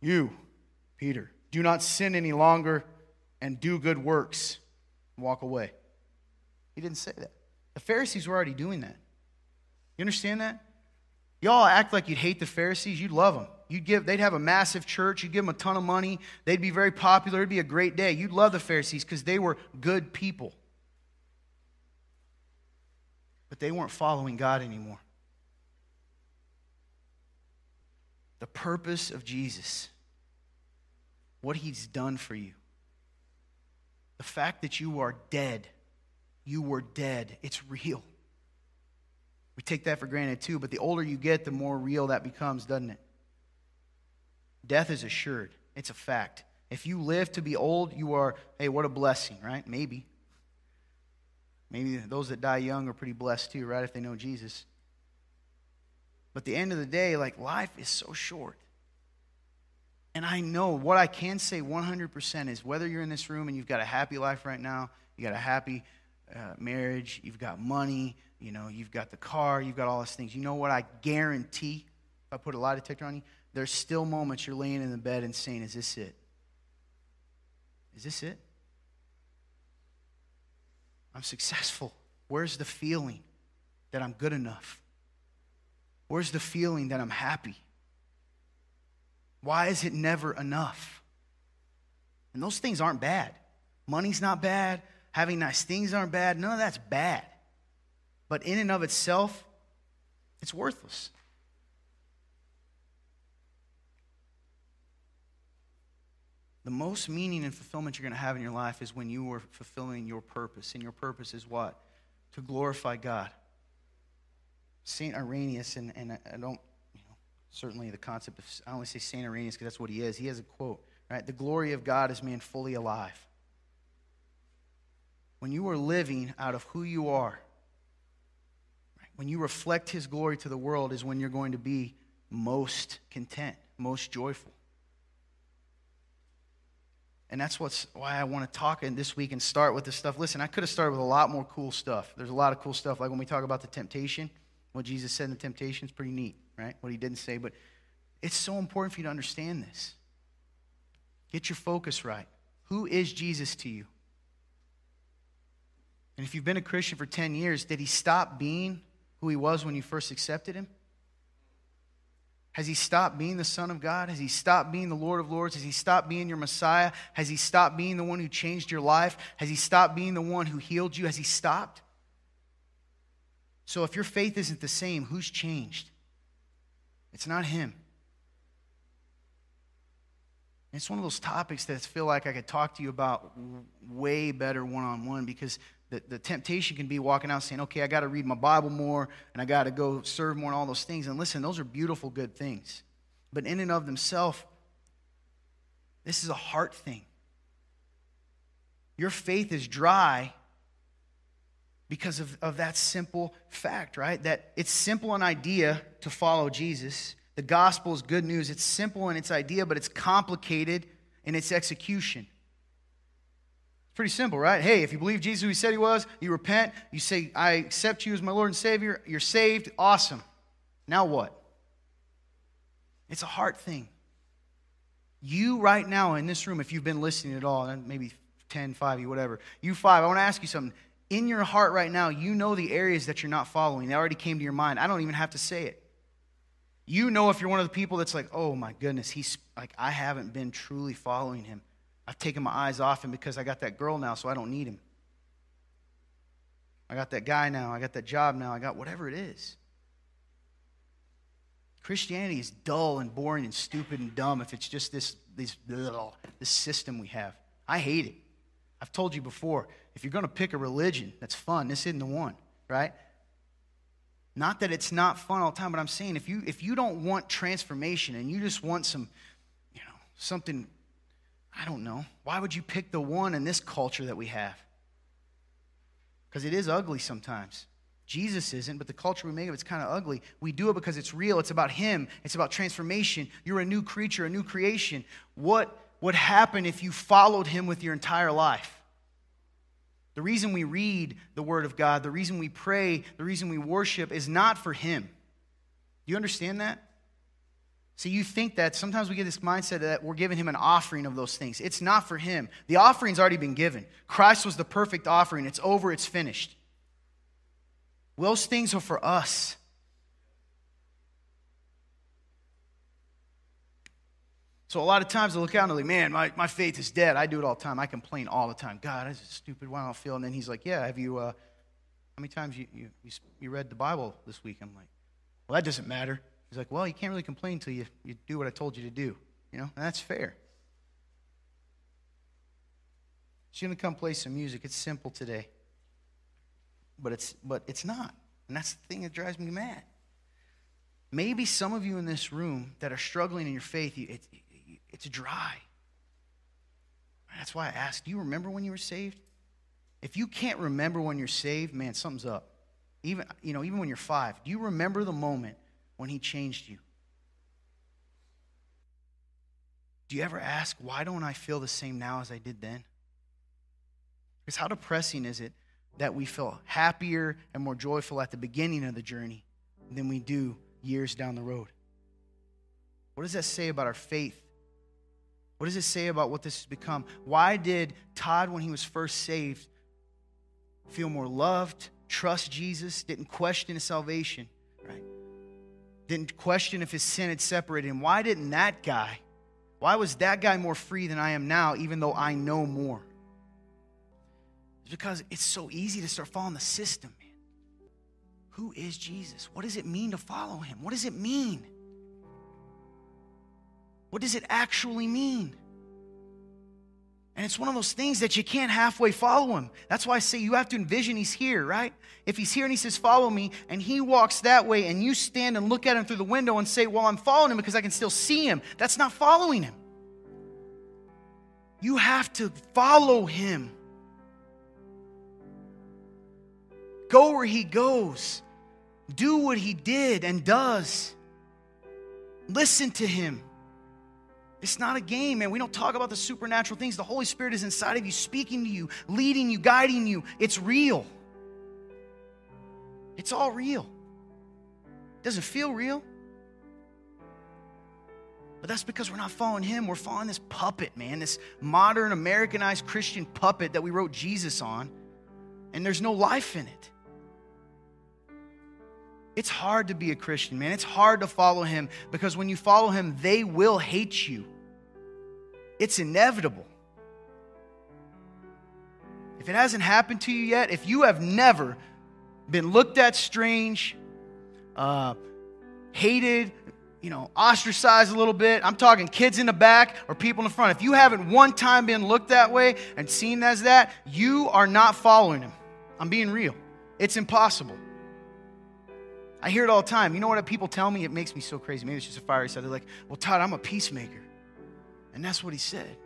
S1: You, Peter, do not sin any longer and do good works and walk away? He didn't say that. The Pharisees were already doing that. You understand that? Y'all act like you'd hate the Pharisees. You'd love them. You'd give, they'd have a massive church. You'd give them a ton of money. They'd be very popular. It'd be a great day. You'd love the Pharisees because they were good people. But they weren't following God anymore. The purpose of Jesus, what he's done for you, the fact that you are dead, you were dead, it's real. We take that for granted too, but the older you get, the more real that becomes, doesn't it? Death is assured, it's a fact. If you live to be old, you are, hey, what a blessing, right? Maybe. Maybe those that die young are pretty blessed too, right? If they know Jesus. But the end of the day, like life is so short. And I know what I can say 100% is whether you're in this room and you've got a happy life right now, you got a happy uh, marriage, you've got money, you know, you've got the car, you've got all these things. You know what I guarantee? If I put a lie detector on you, there's still moments you're laying in the bed and saying, Is this it? Is this it? I'm successful. Where's the feeling that I'm good enough? Where's the feeling that I'm happy? Why is it never enough? And those things aren't bad. Money's not bad. Having nice things aren't bad. None of that's bad. But in and of itself, it's worthless. The most meaning and fulfillment you're going to have in your life is when you are fulfilling your purpose. And your purpose is what? To glorify God. St. Irenaeus, and, and I don't, you know, certainly the concept of, I only say St. Irenaeus because that's what he is. He has a quote, right? The glory of God is man fully alive. When you are living out of who you are, when you reflect his glory to the world, is when you're going to be most content, most joyful. And that's what's why I want to talk in this week and start with this stuff. Listen, I could have started with a lot more cool stuff. There's a lot of cool stuff, like when we talk about the temptation, what Jesus said in the temptation is pretty neat, right? What he didn't say, but it's so important for you to understand this. Get your focus right. Who is Jesus to you? And if you've been a Christian for 10 years, did he stop being who he was when you first accepted him? Has he stopped being the Son of God? Has he stopped being the Lord of Lords? Has he stopped being your Messiah? Has he stopped being the one who changed your life? Has he stopped being the one who healed you? Has he stopped? So if your faith isn't the same, who's changed? It's not him. It's one of those topics that I feel like I could talk to you about way better one on one because the, the temptation can be walking out saying, okay, I got to read my Bible more and I got to go serve more and all those things. And listen, those are beautiful, good things. But in and of themselves, this is a heart thing. Your faith is dry because of, of that simple fact, right? That it's simple an idea to follow Jesus. The gospel is good news. It's simple in its idea, but it's complicated in its execution. Pretty simple, right? Hey, if you believe Jesus who he said he was, you repent, you say, I accept you as my Lord and Savior, you're saved, awesome. Now what? It's a heart thing. You, right now in this room, if you've been listening at all, maybe 10, 5, you, whatever, you five, I want to ask you something. In your heart right now, you know the areas that you're not following. They already came to your mind. I don't even have to say it. You know if you're one of the people that's like, oh my goodness, he's like, I haven't been truly following him. I've taken my eyes off him because I got that girl now, so I don't need him. I got that guy now. I got that job now. I got whatever it is. Christianity is dull and boring and stupid and dumb if it's just this, this, this system we have. I hate it. I've told you before, if you're going to pick a religion that's fun, this isn't the one, right? Not that it's not fun all the time, but I'm saying if you if you don't want transformation and you just want some, you know, something I don't know. Why would you pick the one in this culture that we have? Because it is ugly sometimes. Jesus isn't, but the culture we make of it's kind of ugly. We do it because it's real. It's about Him. It's about transformation. You're a new creature, a new creation. What would happen if you followed Him with your entire life? The reason we read the Word of God, the reason we pray, the reason we worship is not for Him. Do you understand that? See, you think that sometimes we get this mindset that we're giving him an offering of those things. It's not for him. The offering's already been given. Christ was the perfect offering. It's over, it's finished. Those things are for us. So a lot of times I look out and I'm like, man, my, my faith is dead. I do it all the time. I complain all the time. God, this is stupid. Why don't I feel? And then he's like, yeah, have you, uh, how many times you, you, you read the Bible this week? I'm like, well, that doesn't matter. He's like, well, you can't really complain until you, you do what I told you to do. You know, and that's fair. She's to come play some music. It's simple today. But it's, but it's not. And that's the thing that drives me mad. Maybe some of you in this room that are struggling in your faith, it, it, it's dry. That's why I asked, do you remember when you were saved? If you can't remember when you're saved, man, something's up. Even, you know, even when you're five, do you remember the moment when he changed you? Do you ever ask, why don't I feel the same now as I did then? Because how depressing is it that we feel happier and more joyful at the beginning of the journey than we do years down the road? What does that say about our faith? What does it say about what this has become? Why did Todd, when he was first saved, feel more loved, trust Jesus, didn't question his salvation? Didn't question if his sin had separated him. Why didn't that guy, why was that guy more free than I am now, even though I know more? It's because it's so easy to start following the system, man. Who is Jesus? What does it mean to follow him? What does it mean? What does it actually mean? And it's one of those things that you can't halfway follow him. That's why I say you have to envision he's here, right? If he's here and he says, Follow me, and he walks that way, and you stand and look at him through the window and say, Well, I'm following him because I can still see him, that's not following him. You have to follow him. Go where he goes, do what he did and does. Listen to him. It's not a game, man. We don't talk about the supernatural things. The Holy Spirit is inside of you, speaking to you, leading you, guiding you. It's real. It's all real. It doesn't feel real. But that's because we're not following him. We're following this puppet, man, this modern Americanized Christian puppet that we wrote Jesus on, and there's no life in it. It's hard to be a Christian, man. It's hard to follow him because when you follow him, they will hate you. It's inevitable. If it hasn't happened to you yet, if you have never been looked at strange, uh, hated, you know, ostracized a little bit, I'm talking kids in the back or people in the front. If you haven't one time been looked that way and seen as that, you are not following him. I'm being real. It's impossible. I hear it all the time. You know what people tell me? It makes me so crazy. Maybe it's just a fiery side. They're like, well, Todd, I'm a peacemaker. And that's what he said.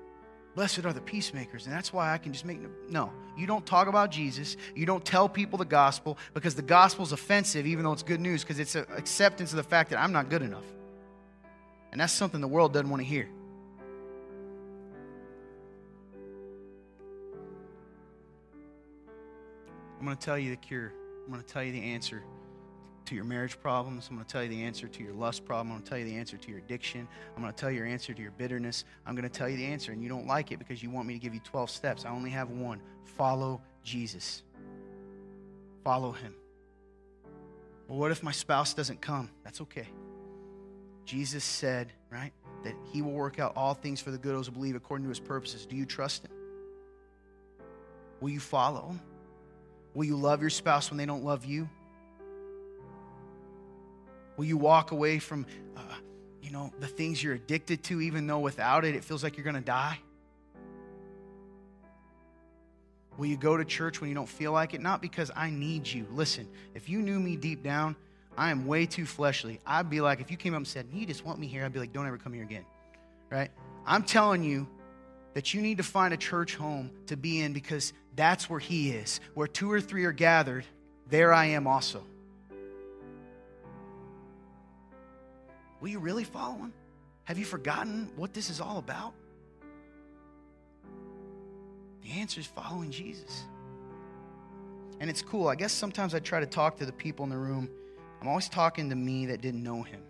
S1: Blessed are the peacemakers. And that's why I can just make no. You don't talk about Jesus. You don't tell people the gospel because the gospel is offensive, even though it's good news, because it's an acceptance of the fact that I'm not good enough. And that's something the world doesn't want to hear. I'm going to tell you the cure. I'm going to tell you the answer to your marriage problems. I'm going to tell you the answer to your lust problem. I'm going to tell you the answer to your addiction. I'm going to tell you your answer to your bitterness. I'm going to tell you the answer, and you don't like it because you want me to give you 12 steps. I only have one follow Jesus. Follow him. Well, what if my spouse doesn't come? That's okay. Jesus said, right, that he will work out all things for the good of those who believe according to his purposes. Do you trust him? Will you follow him? Will you love your spouse when they don't love you? Will you walk away from, uh, you know, the things you're addicted to, even though without it, it feels like you're going to die? Will you go to church when you don't feel like it? Not because I need you. Listen, if you knew me deep down, I am way too fleshly. I'd be like, if you came up and said, You just want me here, I'd be like, Don't ever come here again. Right? I'm telling you, that you need to find a church home to be in because that's where He is. Where two or three are gathered, there I am also. Will you really follow Him? Have you forgotten what this is all about? The answer is following Jesus. And it's cool. I guess sometimes I try to talk to the people in the room. I'm always talking to me that didn't know him.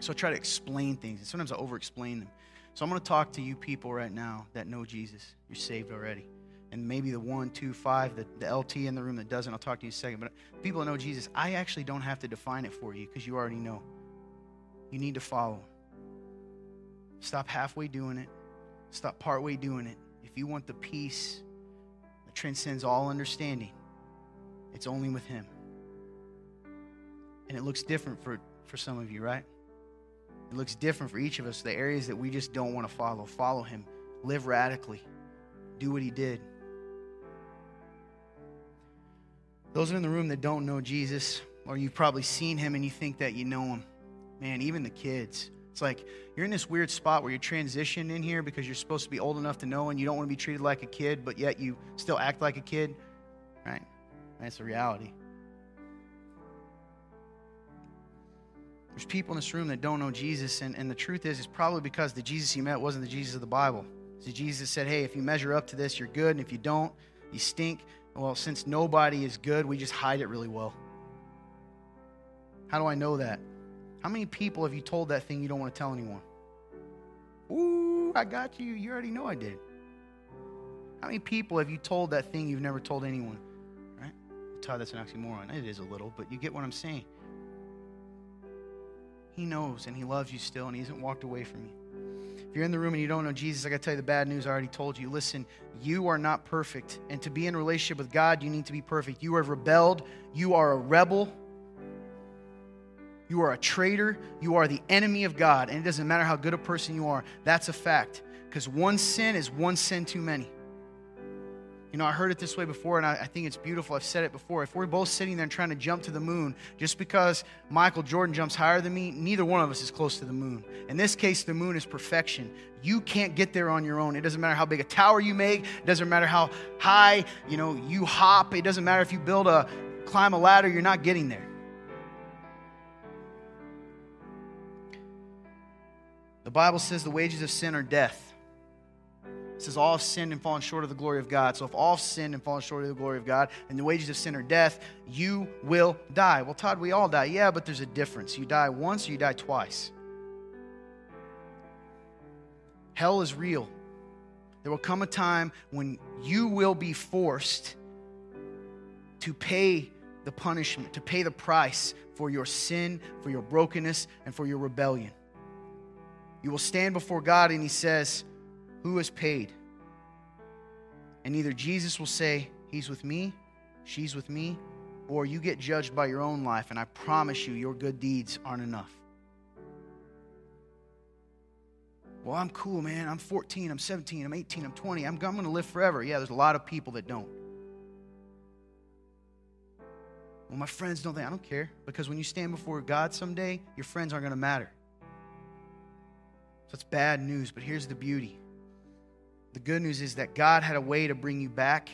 S1: So I try to explain things, and sometimes I over explain them. So I'm going to talk to you people right now that know Jesus. You're saved already. And maybe the one, two, five, the, the LT in the room that doesn't, I'll talk to you in a second. But people that know Jesus, I actually don't have to define it for you because you already know. You need to follow. Stop halfway doing it, stop partway doing it. If you want the peace that transcends all understanding, it's only with Him. And it looks different for, for some of you, right? It looks different for each of us. The areas that we just don't want to follow, follow Him. Live radically. Do what He did. Those in the room that don't know Jesus, or you've probably seen Him and you think that you know Him, man, even the kids. It's like you're in this weird spot where you're transitioning in here because you're supposed to be old enough to know and you don't want to be treated like a kid, but yet you still act like a kid, right? That's the reality. There's people in this room that don't know Jesus, and, and the truth is, it's probably because the Jesus you met wasn't the Jesus of the Bible. See, Jesus said, hey, if you measure up to this, you're good, and if you don't, you stink. Well, since nobody is good, we just hide it really well. How do I know that? How many people have you told that thing you don't want to tell anyone? Ooh, I got you. You already know I did. How many people have you told that thing you've never told anyone? Right? Todd, that's an oxymoron. It is a little, but you get what I'm saying. He knows and He loves you still, and He hasn't walked away from you. If you're in the room and you don't know Jesus, I got to tell you the bad news I already told you. Listen, you are not perfect. And to be in relationship with God, you need to be perfect. You have rebelled, you are a rebel. You are a traitor. You are the enemy of God. And it doesn't matter how good a person you are. That's a fact. Because one sin is one sin too many. You know, I heard it this way before, and I, I, think it's beautiful. I've said it before. If we're both sitting there trying to jump to the moon, just because Michael Jordan jumps higher than me, neither one of us is close to the moon. In this case, the moon is perfection. You can't get there on your own. It doesn't matter how big a tower you make. It doesn't matter how high, you know, you hop. It doesn't matter if you build a climb a ladder. You're not getting there. The Bible says the wages of sin are death. It says all have sinned and fallen short of the glory of God. So if all have sinned and fallen short of the glory of God, and the wages of sin are death, you will die. Well, Todd, we all die. Yeah, but there's a difference. You die once or you die twice. Hell is real. There will come a time when you will be forced to pay the punishment, to pay the price for your sin, for your brokenness, and for your rebellion. You will stand before God and He says, who has paid? And either Jesus will say, He's with me, she's with me, or you get judged by your own life, and I promise you, your good deeds aren't enough. Well, I'm cool, man. I'm 14, I'm 17, I'm 18, I'm 20. I'm, I'm going to live forever. Yeah, there's a lot of people that don't. Well, my friends don't think, I don't care. Because when you stand before God someday, your friends aren't going to matter. So it's bad news, but here's the beauty the good news is that God had a way to bring you back,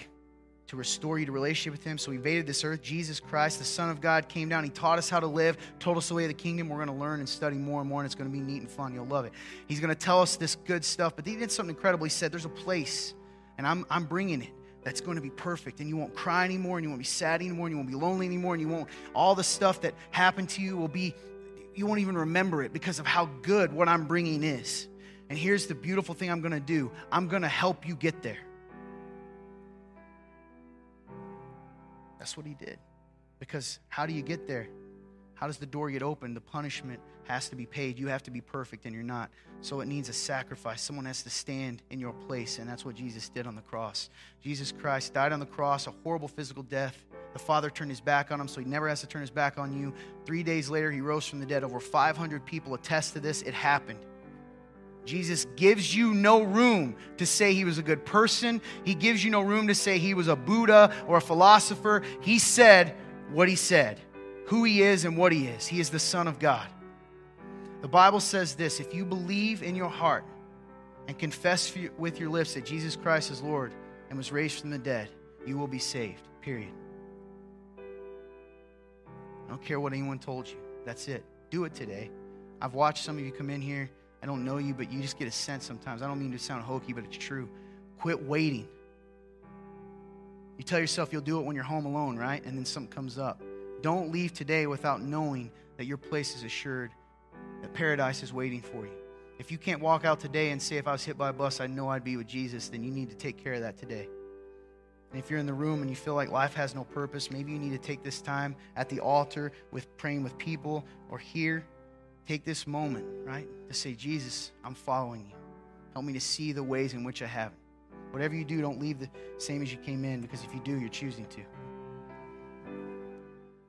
S1: to restore you to relationship with Him. So He invaded this earth. Jesus Christ, the Son of God, came down. He taught us how to live, told us the way of the kingdom. We're going to learn and study more and more, and it's going to be neat and fun. You'll love it. He's going to tell us this good stuff, but He did something incredible. He said, There's a place, and I'm, I'm bringing it that's going to be perfect and you won't cry anymore and you won't be sad anymore and you won't be lonely anymore and you won't all the stuff that happened to you will be you won't even remember it because of how good what i'm bringing is and here's the beautiful thing I'm going to do I'm going to help you get there. That's what he did. Because how do you get there? How does the door get open? The punishment has to be paid. You have to be perfect, and you're not. So it needs a sacrifice. Someone has to stand in your place, and that's what Jesus did on the cross. Jesus Christ died on the cross, a horrible physical death. The Father turned his back on him, so he never has to turn his back on you. Three days later, he rose from the dead. Over 500 people attest to this. It happened. Jesus gives you no room to say he was a good person. He gives you no room to say he was a Buddha or a philosopher. He said what he said, who he is and what he is. He is the Son of God. The Bible says this if you believe in your heart and confess with your lips that Jesus Christ is Lord and was raised from the dead, you will be saved. Period. Don't care what anyone told you. That's it. Do it today. I've watched some of you come in here. I don't know you, but you just get a sense sometimes. I don't mean to sound hokey, but it's true. Quit waiting. You tell yourself you'll do it when you're home alone, right? And then something comes up. Don't leave today without knowing that your place is assured, that paradise is waiting for you. If you can't walk out today and say, if I was hit by a bus, I know I'd be with Jesus, then you need to take care of that today. And if you're in the room and you feel like life has no purpose, maybe you need to take this time at the altar with praying with people or here. Take this moment, right, to say, Jesus, I'm following you. Help me to see the ways in which I haven't. Whatever you do, don't leave the same as you came in because if you do, you're choosing to.